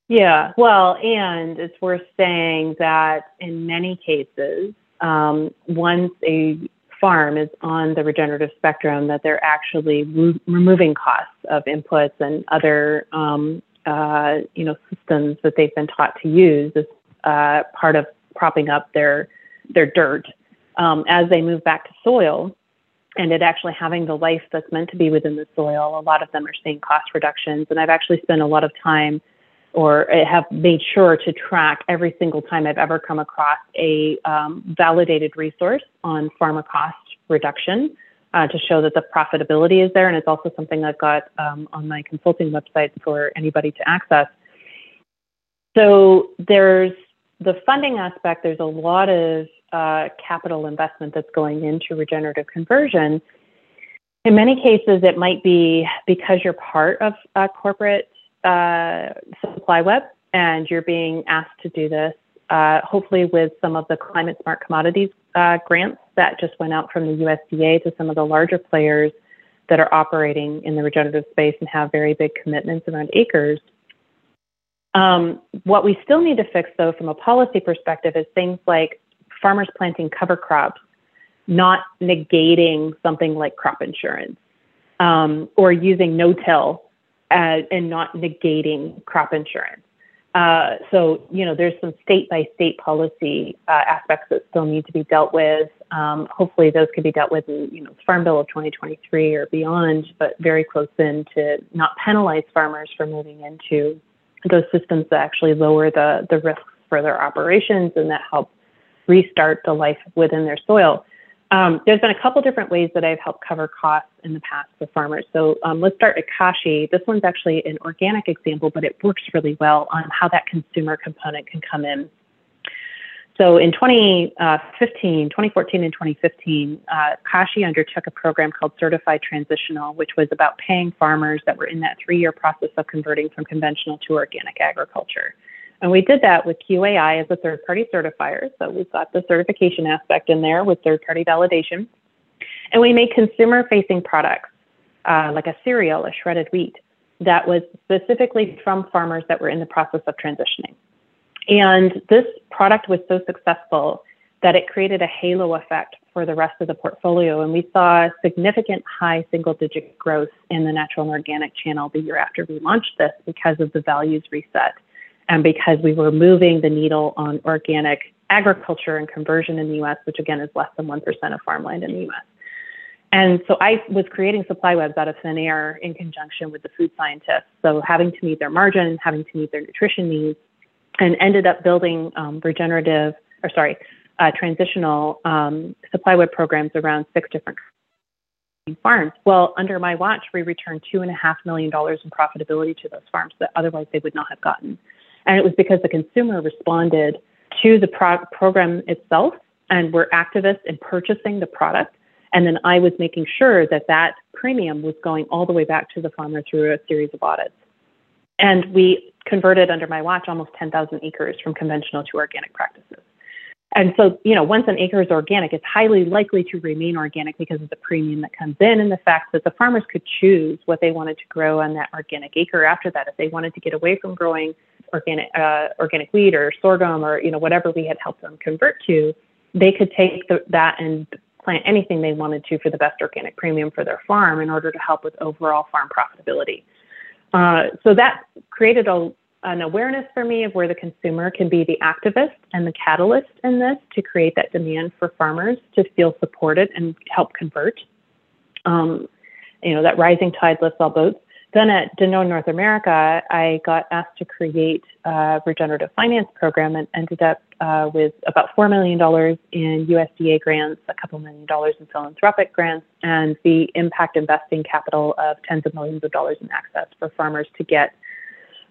Yeah, well, and it's worth saying that in many cases, um, once a farm is on the regenerative spectrum, that they're actually re- removing costs of inputs and other, um, uh, you know, systems that they've been taught to use as uh, part of propping up their their dirt. Um, as they move back to soil, and it actually having the life that's meant to be within the soil. A lot of them are seeing cost reductions. And I've actually spent a lot of time or have made sure to track every single time I've ever come across a um, validated resource on farmer cost reduction uh, to show that the profitability is there. And it's also something I've got um, on my consulting website for anybody to access. So there's the funding aspect, there's a lot of uh, capital investment that's going into regenerative conversion. In many cases, it might be because you're part of a corporate uh, supply web and you're being asked to do this. Uh, hopefully, with some of the climate smart commodities uh, grants that just went out from the USDA to some of the larger players that are operating in the regenerative space and have very big commitments around acres. Um, what we still need to fix, though, from a policy perspective, is things like farmers planting cover crops, not negating something like crop insurance, um, or using no-till uh, and not negating crop insurance. Uh, so, you know, there's some state by state policy uh, aspects that still need to be dealt with. Um, hopefully, those could be dealt with in, you know, Farm Bill of 2023 or beyond, but very close in to not penalize farmers for moving into those systems that actually lower the, the risks for their operations and that help restart the life within their soil. Um, there's been a couple different ways that I've helped cover costs in the past for farmers. So um, let's start at Kashi. This one's actually an organic example, but it works really well on how that consumer component can come in. So in 2015, uh, 2014 and 2015, uh, Kashi undertook a program called Certified Transitional, which was about paying farmers that were in that three-year process of converting from conventional to organic agriculture. And we did that with QAI as a third party certifier. So we've got the certification aspect in there with third party validation. And we made consumer facing products uh, like a cereal, a shredded wheat, that was specifically from farmers that were in the process of transitioning. And this product was so successful that it created a halo effect for the rest of the portfolio. And we saw significant high single digit growth in the natural and organic channel the year after we launched this because of the values reset and because we were moving the needle on organic agriculture and conversion in the US, which again is less than 1% of farmland in the US. And so I was creating supply webs out of thin air in conjunction with the food scientists. So having to meet their margin, having to meet their nutrition needs, and ended up building um, regenerative, or sorry, uh, transitional um, supply web programs around six different farms. Well, under my watch, we returned two and a half million dollars in profitability to those farms that otherwise they would not have gotten. And it was because the consumer responded to the pro- program itself and were activists in purchasing the product. And then I was making sure that that premium was going all the way back to the farmer through a series of audits. And we converted under my watch almost 10,000 acres from conventional to organic practices. And so, you know, once an acre is organic, it's highly likely to remain organic because of the premium that comes in and the fact that the farmers could choose what they wanted to grow on that organic acre after that. If they wanted to get away from growing organic, uh, organic wheat or sorghum or, you know, whatever we had helped them convert to, they could take the, that and plant anything they wanted to for the best organic premium for their farm in order to help with overall farm profitability. Uh, so that created a, an awareness for me of where the consumer can be the activist and the catalyst in this to create that demand for farmers to feel supported and help convert. Um, you know, that rising tide lifts all boats. Then at Danone North America, I got asked to create a regenerative finance program and ended up uh, with about $4 million in USDA grants, a couple million dollars in philanthropic grants, and the impact investing capital of tens of millions of dollars in access for farmers to get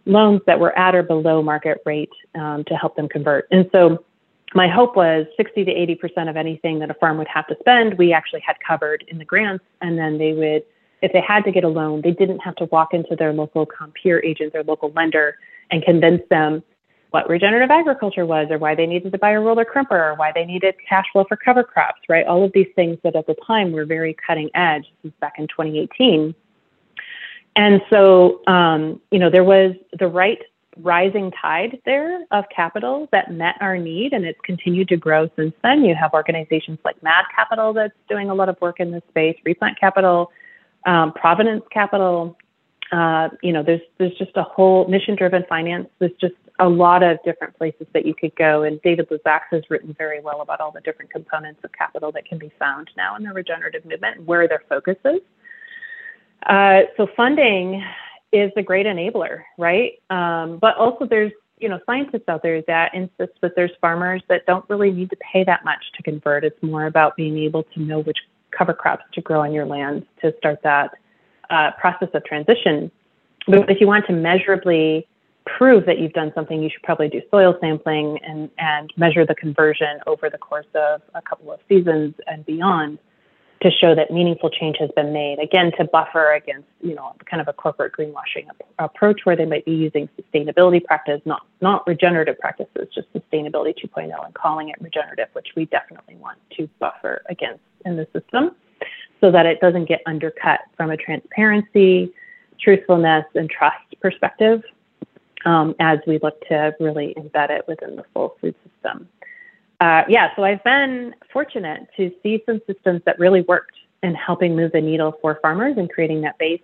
loans that were at or below market rate um, to help them convert. And so my hope was 60 to 80% of anything that a farm would have to spend, we actually had covered in the grants, and then they would if they had to get a loan, they didn't have to walk into their local Compeer agent, their local lender, and convince them what regenerative agriculture was, or why they needed to buy a roller crimper, or why they needed cash flow for cover crops, right? All of these things that at the time were very cutting edge. This is back in 2018. And so, um, you know, there was the right rising tide there of capital that met our need, and it's continued to grow since then. You have organizations like Mad Capital that's doing a lot of work in this space, Replant Capital, um, Providence Capital. Uh, you know, there's there's just a whole mission-driven finance. There's just a lot of different places that you could go. And David LeZaks has written very well about all the different components of capital that can be found now in the regenerative movement and where their focus is. Uh, so funding is a great enabler, right? Um, but also there's you know scientists out there that insist that there's farmers that don't really need to pay that much to convert. It's more about being able to know which cover crops to grow on your land to start that uh, process of transition. But if you want to measurably prove that you've done something, you should probably do soil sampling and, and measure the conversion over the course of a couple of seasons and beyond to show that meaningful change has been made. Again, to buffer against, you know, kind of a corporate greenwashing approach where they might be using sustainability practice, not not regenerative practices, just sustainability 2.0 and calling it regenerative, which we definitely want to buffer against in the system so that it doesn't get undercut from a transparency, truthfulness, and trust perspective um, as we look to really embed it within the full food system. Uh, yeah, so I've been fortunate to see some systems that really worked in helping move the needle for farmers and creating that base.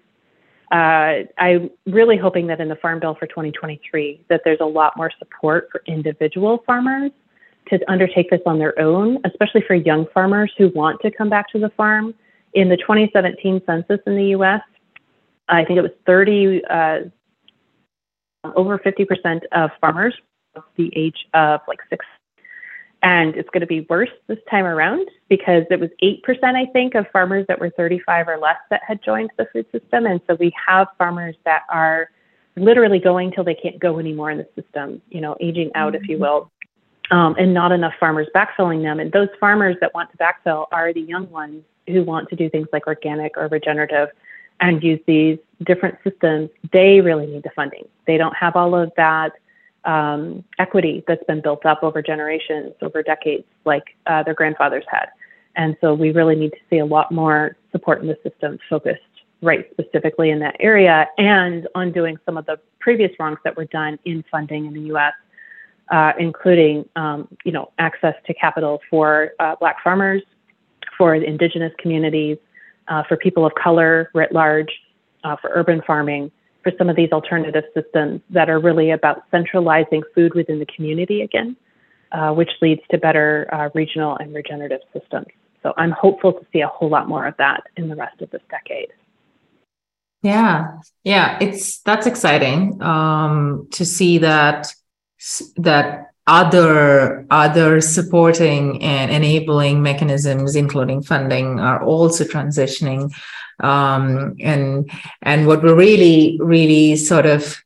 Uh, I'm really hoping that in the Farm Bill for 2023 that there's a lot more support for individual farmers to undertake this on their own, especially for young farmers who want to come back to the farm. In the 2017 census in the U.S., I think it was 30, uh, over 50% of farmers the age of like six. And it's going to be worse this time around because it was 8%, I think, of farmers that were 35 or less that had joined the food system. And so we have farmers that are literally going till they can't go anymore in the system, you know, aging out, mm-hmm. if you mm-hmm. will um, and not enough farmers backfilling them. And those farmers that want to backfill are the young ones who want to do things like organic or regenerative and use these different systems. They really need the funding. They don't have all of that um, equity that's been built up over generations, over decades, like uh, their grandfathers had. And so we really need to see a lot more support in the system focused right specifically in that area and on doing some of the previous wrongs that were done in funding in the US uh, including um, you know access to capital for uh, Black farmers, for Indigenous communities, uh, for people of color writ large, uh, for urban farming, for some of these alternative systems that are really about centralizing food within the community again, uh, which leads to better uh, regional and regenerative systems. So I'm hopeful to see a whole lot more of that in the rest of this decade. Yeah, yeah, it's that's exciting um, to see that that other other supporting and enabling mechanisms, including funding, are also transitioning. Um, and and what we're really really sort of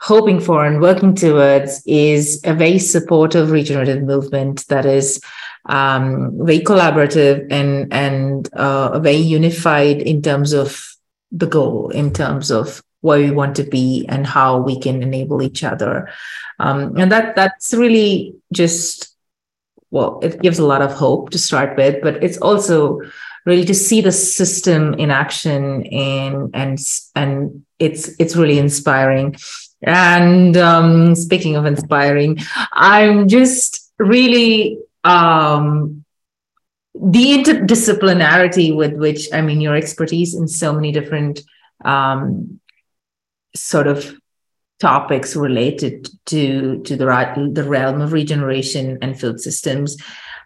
hoping for and working towards is a very supportive regenerative movement that is um, very collaborative and and uh, very unified in terms of the goal, in terms of where we want to be and how we can enable each other. Um, and that that's really just well, it gives a lot of hope to start with, but it's also really to see the system in action and and and it's it's really inspiring. And um, speaking of inspiring, I'm just really um, the interdisciplinarity with which I mean your expertise in so many different um, sort of topics related to to the the realm of regeneration and food systems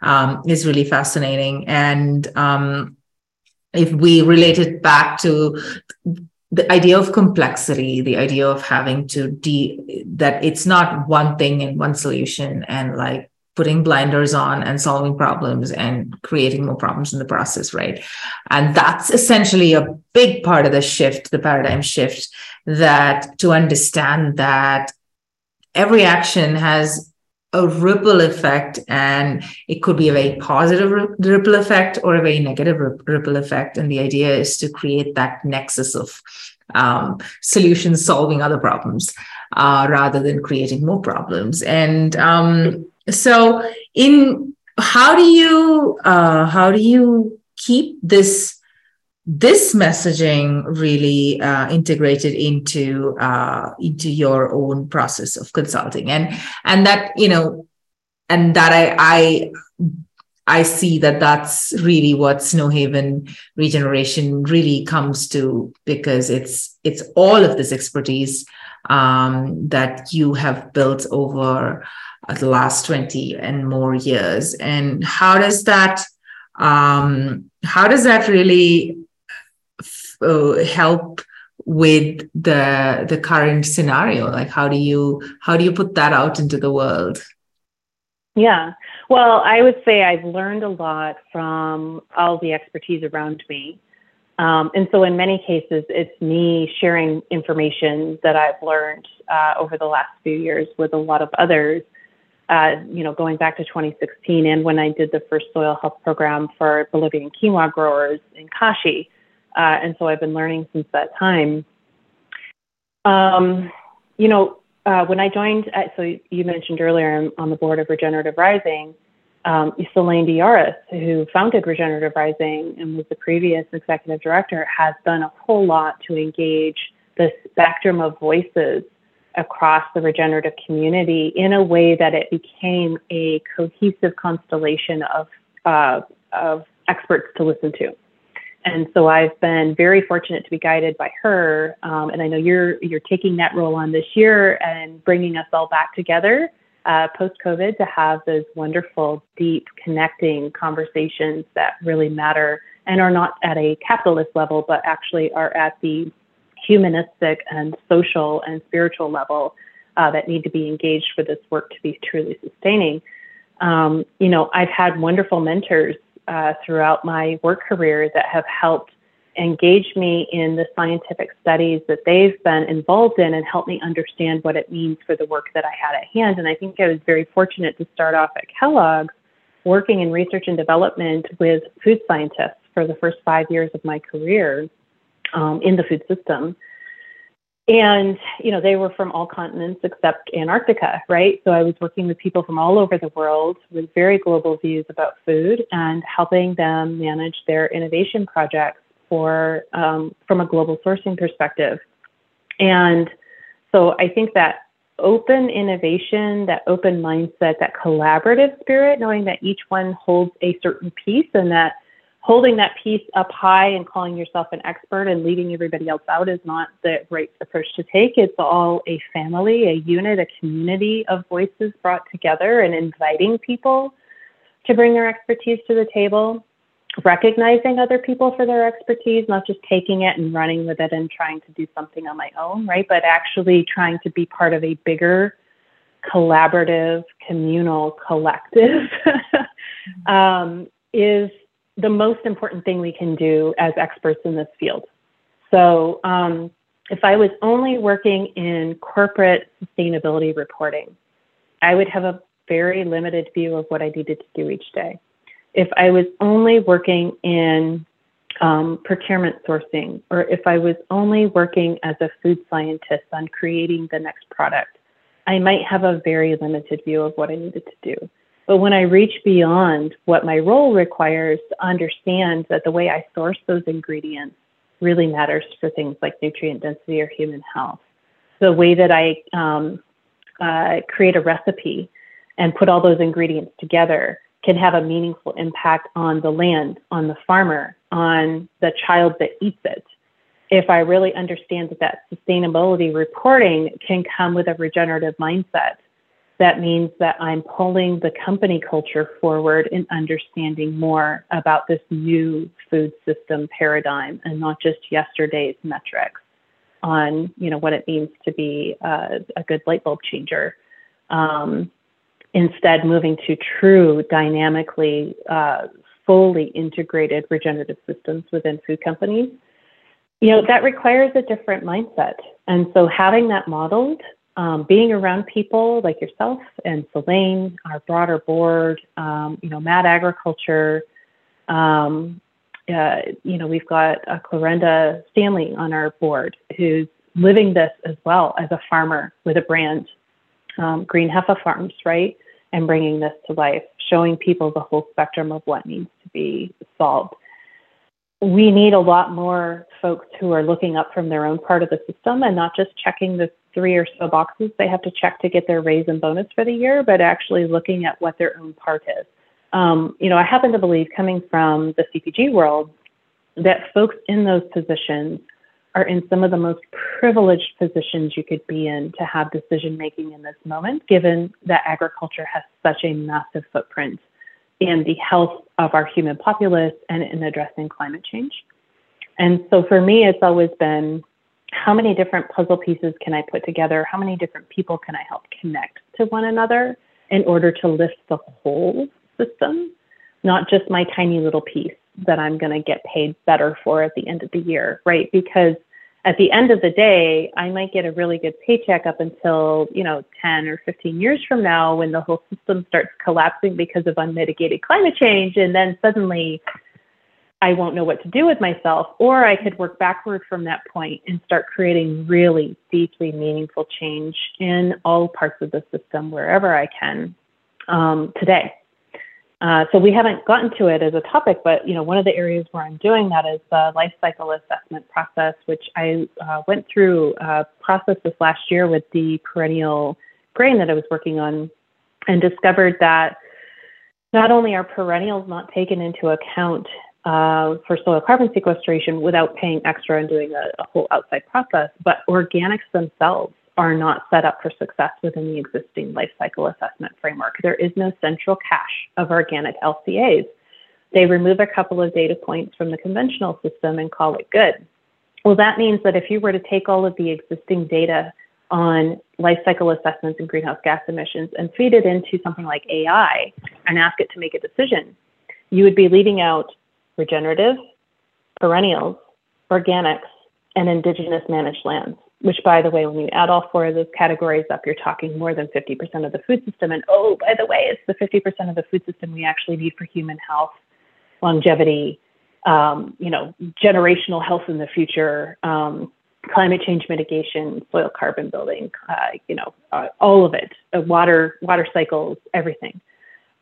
um, is really fascinating. And um, if we relate it back to the idea of complexity, the idea of having to de that it's not one thing and one solution, and like putting blinders on and solving problems and creating more problems in the process, right? And that's essentially a big part of the shift, the paradigm shift, that to understand that every action has a ripple effect and it could be a very positive ripple effect or a very negative ripple effect and the idea is to create that nexus of um, solutions solving other problems uh, rather than creating more problems and um, so in how do you uh, how do you keep this this messaging really uh, integrated into uh, into your own process of consulting? And and that you know and that I I I see that that's really what Snowhaven regeneration really comes to because it's it's all of this expertise um, that you have built over the last 20 and more years. And how does that um, how does that really uh, help with the the current scenario? Like how do you how do you put that out into the world? Yeah. Well i would say i've learned a lot from all the expertise around me. Um, and so in many cases it's me sharing information that i've learned uh, over the last few years with a lot of others uh, you know going back to 2016 and when i did the first soil health program for bolivian quinoa growers in kashi uh, and so I've been learning since that time. Um, you know, uh, when I joined, uh, so you mentioned earlier, I'm on the board of Regenerative Rising. Um, Selene Diaris, who founded Regenerative Rising and was the previous executive director, has done a whole lot to engage the spectrum of voices across the regenerative community in a way that it became a cohesive constellation of, uh, of experts to listen to. And so I've been very fortunate to be guided by her. Um, and I know you're you're taking that role on this year and bringing us all back together uh, post COVID to have those wonderful, deep, connecting conversations that really matter and are not at a capitalist level, but actually are at the humanistic and social and spiritual level uh, that need to be engaged for this work to be truly sustaining. Um, you know, I've had wonderful mentors uh, throughout my work career that have helped engage me in the scientific studies that they've been involved in and help me understand what it means for the work that I had at hand. And I think I was very fortunate to start off at Kellogg's working in research and development with food scientists for the first five years of my career um, in the food system. And you know they were from all continents except antarctica right? So i was working with people from all over the world with very global views about food and helping them manage their innovation projects for um, from a global sourcing perspective. And so i think that open innovation that open mindset that collaborative spirit knowing that each one holds a certain piece and that holding that piece up high and calling yourself an expert and leaving everybody else out is not the right approach to take. It's all a family, a unit, a community of voices brought together and inviting people to bring their expertise to the table, recognizing other people for their expertise, not just taking it and running with it and trying to do something on my own, right? But actually trying to be part of a bigger collaborative, communal, collective (laughs) um, is the most important thing we can do as experts in this field. So, um, if I was only working in corporate sustainability reporting, I would have a very limited view of what I needed to do each day. If I was only working in um, procurement sourcing, or if I was only working as a food scientist on creating the next product, I might have a very limited view of what I needed to do. But when I reach beyond what my role requires to understand that the way I source those ingredients really matters for things like nutrient density or human health, the way that I um, uh, create a recipe and put all those ingredients together can have a meaningful impact on the land, on the farmer, on the child that eats it. If I really understand that that sustainability reporting can come with a regenerative mindset that means that I'm pulling the company culture forward and understanding more about this new food system paradigm and not just yesterday's metrics on you know what it means to be a, a good light bulb changer. Um, instead, moving to true, dynamically, uh, fully integrated regenerative systems within food companies. You know that requires a different mindset, and so having that modeled um, being around people like yourself and Selene, our broader board, um, you know, Mad Agriculture, um, uh, you know, we've got uh, Clarenda Stanley on our board who's living this as well as a farmer with a brand, um, Green Heffa Farms, right? And bringing this to life, showing people the whole spectrum of what needs to be solved we need a lot more folks who are looking up from their own part of the system and not just checking the three or so boxes they have to check to get their raise and bonus for the year, but actually looking at what their own part is. Um, you know, I happen to believe, coming from the CPG world, that folks in those positions are in some of the most privileged positions you could be in to have decision making in this moment, given that agriculture has such a massive footprint in the health of our human populace and in addressing climate change. And so for me, it's always been how many different puzzle pieces can I put together? How many different people can I help connect to one another in order to lift the whole system, not just my tiny little piece that I'm going to get paid better for at the end of the year, right? Because at the end of the day, I might get a really good paycheck up until, you know, 10 or 15 years from now when the whole system starts collapsing because of unmitigated climate change. And then suddenly I won't know what to do with myself. Or I could work backward from that point and start creating really deeply meaningful change in all parts of the system wherever I can um, today. Uh, so we haven't gotten to it as a topic, but you know, one of the areas where I'm doing that is the life cycle assessment process, which I uh, went through a process this last year with the perennial grain that I was working on, and discovered that not only are perennials not taken into account uh, for soil carbon sequestration without paying extra and doing a, a whole outside process, but organics themselves are not set up for success within the existing life cycle assessment framework. There is no central cache of organic LCAs. They remove a couple of data points from the conventional system and call it good. Well, that means that if you were to take all of the existing data on life cycle assessments and greenhouse gas emissions and feed it into something like AI and ask it to make a decision, you would be leaving out regenerative, perennials, organics, and indigenous managed lands which by the way, when you add all four of those categories up, you're talking more than 50% of the food system. And oh, by the way, it's the 50% of the food system we actually need for human health, longevity, um, you know, generational health in the future, um, climate change mitigation, soil carbon building, uh, you know, uh, all of it, uh, water, water cycles, everything.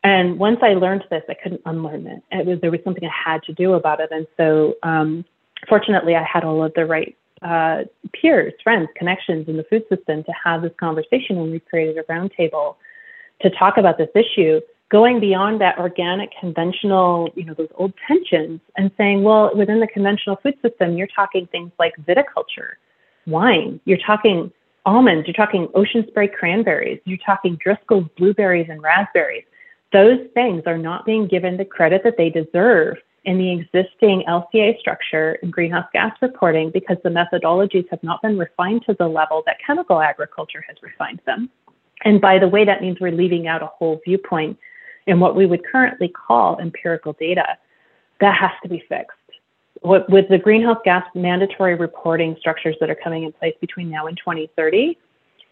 And once I learned this, I couldn't unlearn it. it was, there was something I had to do about it. And so, um, fortunately, I had all of the right uh, peers, friends, connections in the food system to have this conversation when we created a roundtable to talk about this issue, going beyond that organic, conventional, you know, those old tensions and saying, well, within the conventional food system, you're talking things like viticulture, wine, you're talking almonds, you're talking ocean spray cranberries, you're talking Driscoll's blueberries and raspberries. Those things are not being given the credit that they deserve in the existing LCA structure in greenhouse gas reporting because the methodologies have not been refined to the level that chemical agriculture has refined them. And by the way, that means we're leaving out a whole viewpoint in what we would currently call empirical data. That has to be fixed. With the greenhouse gas mandatory reporting structures that are coming in place between now and 2030,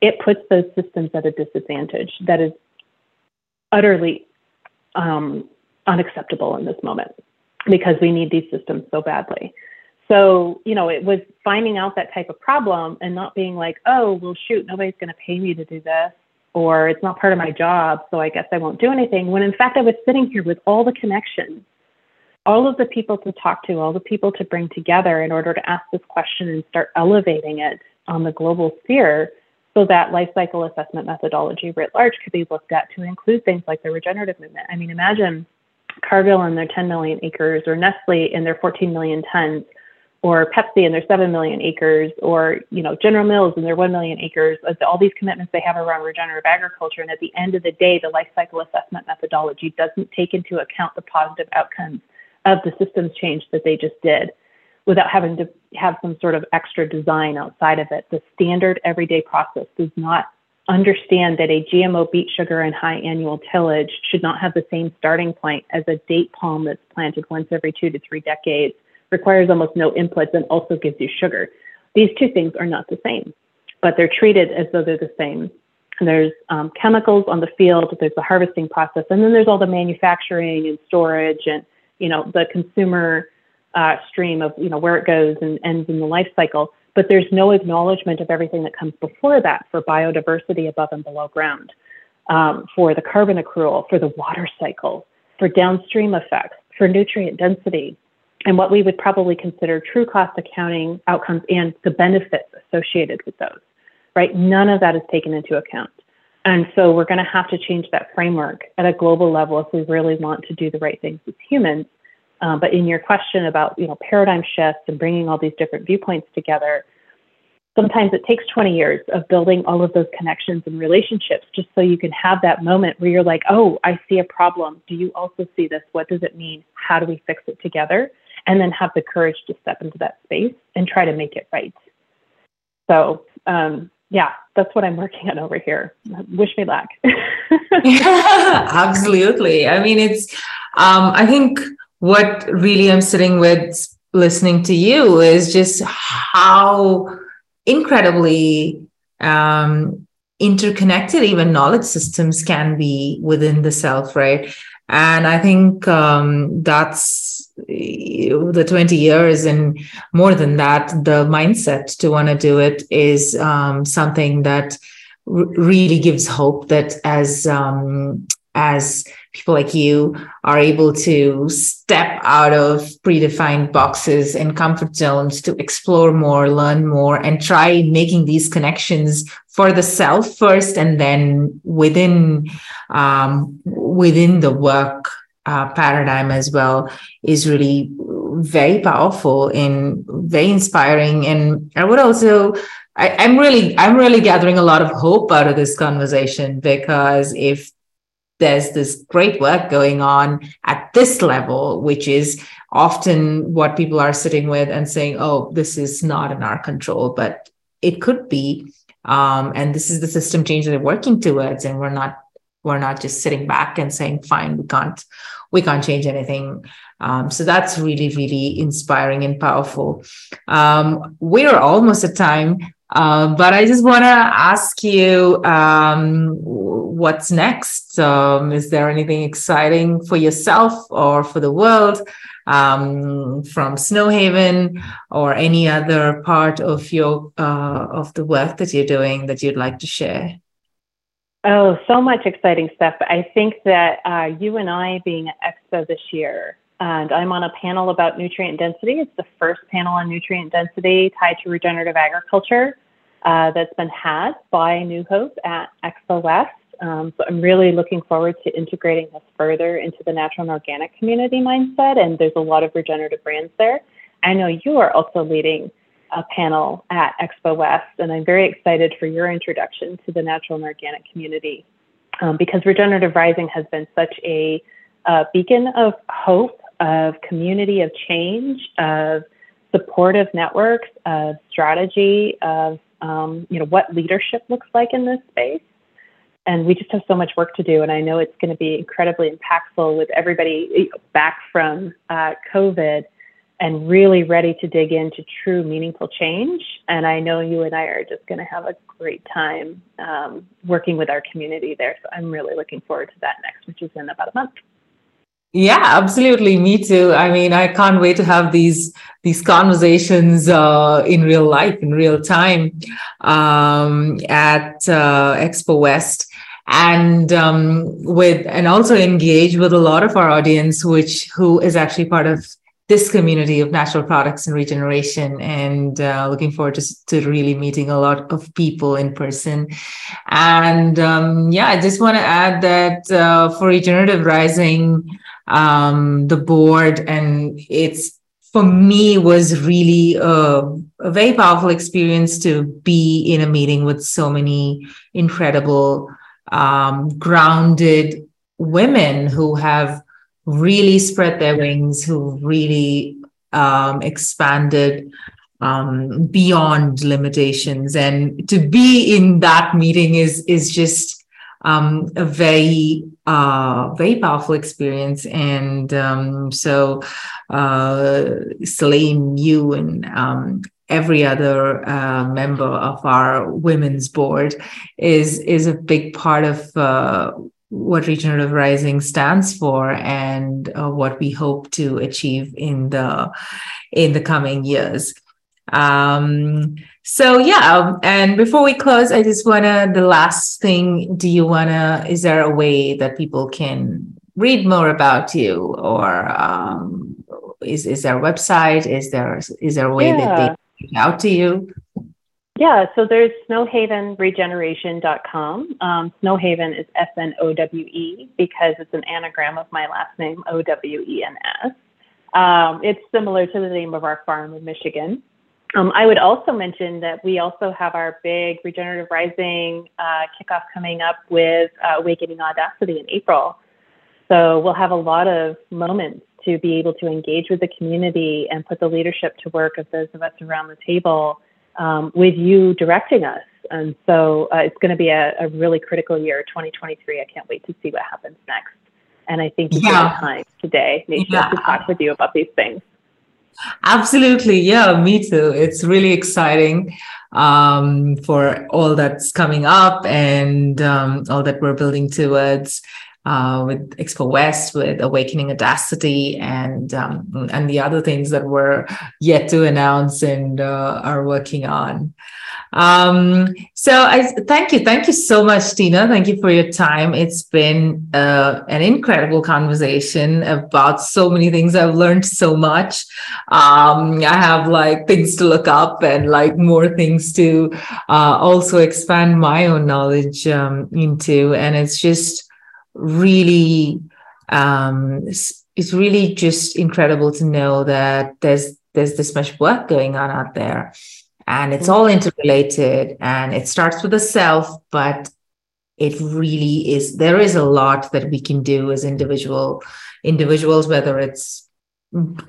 it puts those systems at a disadvantage that is utterly um, unacceptable in this moment because we need these systems so badly. So, you know, it was finding out that type of problem and not being like, oh, well, shoot, nobody's going to pay me to do this, or it's not part of my job, so I guess I won't do anything. When in fact, I was sitting here with all the connections, all of the people to talk to, all the people to bring together in order to ask this question and start elevating it on the global sphere so that life cycle assessment methodology writ large could be looked at to include things like the regenerative movement. I mean, imagine Cargill and their 10 million acres, or Nestle and their 14 million tons, or Pepsi and their 7 million acres, or you know General Mills and their 1 million acres, all these commitments they have around regenerative agriculture. And at the end of the day, the life cycle assessment methodology doesn't take into account the positive outcomes of the systems change that they just did without having to have some sort of extra design outside of it. The standard everyday process does not understand that a GMO beet sugar and high annual tillage should not have the same starting point as a date palm that's planted once every two to three decades, requires almost no inputs, and also gives you sugar. These two things are not the same, but they're treated as though they're the same. There's um, chemicals on the field, there's the harvesting process, and then there's all the manufacturing and storage and you know the consumer uh, stream of you know where it goes and ends in the life cycle but there's no acknowledgement of everything that comes before that for biodiversity above and below ground, um, for the carbon accrual, for the water cycle, for downstream effects, for nutrient density, and what we would probably consider true cost accounting outcomes and the benefits associated with those, right? None of that is taken into account. And so we're going to have to change that framework at a global level if we really want to do the right things as humans um, but in your question about you know paradigm shifts and bringing all these different viewpoints together, sometimes it takes 20 years of building all of those connections and relationships just so you can have that moment where you're like, oh, I see a problem. Do you also see this? What does it mean? How do we fix it together? And then have the courage to step into that space and try to make it right. So, um, yeah, that's what I'm working on over here. Wish me luck. yeah, (laughs) (laughs) absolutely. I mean, it's, um, I think what really I'm sitting with listening to you is just how incredibly um, interconnected even knowledge systems can be within the self, right? And I think um, that's the 20 years and more than that, the mindset to want to do it is um, something that r- really gives hope that as um, as people like you are able to step out of predefined boxes and comfort zones to explore more, learn more, and try making these connections for the self first, and then within um, within the work uh, paradigm as well is really very powerful and very inspiring. And I would also I, am really I'm really gathering a lot of hope out of this conversation because if there's this great work going on at this level, which is often what people are sitting with and saying, oh, this is not in our control, but it could be. Um, and this is the system change that they're working towards. And we're not we're not just sitting back and saying, fine, we can't, we can't change anything. Um, so that's really, really inspiring and powerful. Um, we're almost at time. Uh, but I just want to ask you um, what's next? Um, is there anything exciting for yourself or for the world um, from Snowhaven or any other part of your uh, of the work that you're doing that you'd like to share? Oh, so much exciting stuff. I think that uh, you and I being at Expo this year and I'm on a panel about nutrient density. It's the first panel on nutrient density tied to regenerative agriculture uh, that's been had by New Hope at Expo West. Um, so I'm really looking forward to integrating this further into the natural and organic community mindset. And there's a lot of regenerative brands there. I know you are also leading a panel at Expo West, and I'm very excited for your introduction to the natural and organic community um, because Regenerative Rising has been such a, a beacon of hope of community of change, of supportive networks, of strategy, of um, you know what leadership looks like in this space. and we just have so much work to do. And I know it's going to be incredibly impactful with everybody back from uh, COVID and really ready to dig into true meaningful change. And I know you and I are just going to have a great time um, working with our community there. So I'm really looking forward to that next, which is in about a month. Yeah, absolutely. Me too. I mean, I can't wait to have these these conversations uh, in real life, in real time, um, at uh, Expo West, and um, with and also engage with a lot of our audience, which who is actually part of this community of natural products and regeneration and uh, looking forward to, to really meeting a lot of people in person and um, yeah i just want to add that uh, for regenerative rising um, the board and it's for me was really a, a, very powerful experience to be in a meeting with so many incredible um, grounded women who have really spread their wings who really um, expanded um, beyond limitations. And to be in that meeting is is just um, a very uh, very powerful experience. And um, so, uh, Celine, you and um, every other uh, member of our women's board is is a big part of uh, what regenerative rising stands for and uh, what we hope to achieve in the in the coming years um, so yeah, um, and before we close, I just wanna the last thing. Do you wanna? Is there a way that people can read more about you, or um, is is there a website? Is there is there a way yeah. that they can reach out to you? Yeah, so there's snowhavenregeneration.com. Um, Snowhaven is S N O W E because it's an anagram of my last name, O W E N S. Um, it's similar to the name of our farm in Michigan. Um, I would also mention that we also have our big Regenerative Rising uh, kickoff coming up with uh, Awakening Audacity in April. So we'll have a lot of moments to be able to engage with the community and put the leadership to work of those of us around the table um, with you directing us. And so uh, it's going to be a, a, really critical year, 2023. I can't wait to see what happens next. And I think it's yeah. time today, Nisha, yeah. to talk with you about these things. Absolutely. Yeah, me too. It's really exciting um, for all that's coming up and um, all that we're building towards. Uh, with Expo West, with Awakening Audacity, and um, and the other things that we're yet to announce and uh, are working on. Um, so I thank you. Thank you so much, Tina. Thank you for your time. It's been uh, an incredible conversation about so many things. I've learned so much. Um, I have like things to look up and like more things to uh, also expand my own knowledge um, into. And it's just really, um, it's, really just incredible to know that there's there's this much work going on out there and it's all interrelated and it starts with the self but it really is there is a lot that we can do as individual individuals whether it's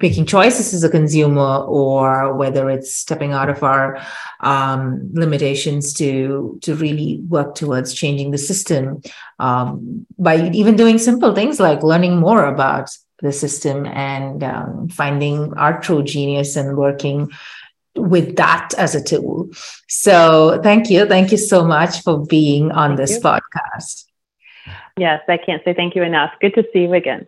making choices as a consumer or whether it's stepping out of our um, limitations to to really work towards changing the system um, by even doing simple things like learning more about the system and um, finding our true genius and working with that as a tool. So thank you. Thank you so much for being on thank this you. podcast. Yes, I can't say thank you enough. Good to see you again.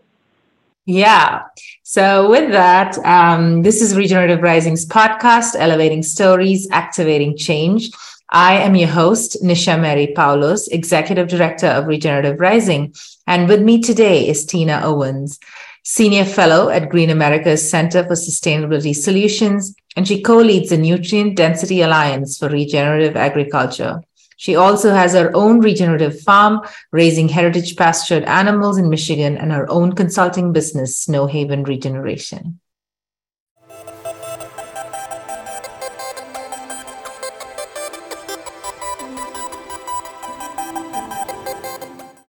Yeah. So, with that, um, this is Regenerative Rising's podcast, Elevating Stories, Activating Change. I am your host, Nisha Mary Paulos, Executive Director of Regenerative Rising. And with me today is Tina Owens. Senior Fellow at Green America's Center for Sustainability Solutions, and she co leads the Nutrient Density Alliance for Regenerative Agriculture. She also has her own regenerative farm, raising heritage pastured animals in Michigan, and her own consulting business, Snowhaven Regeneration.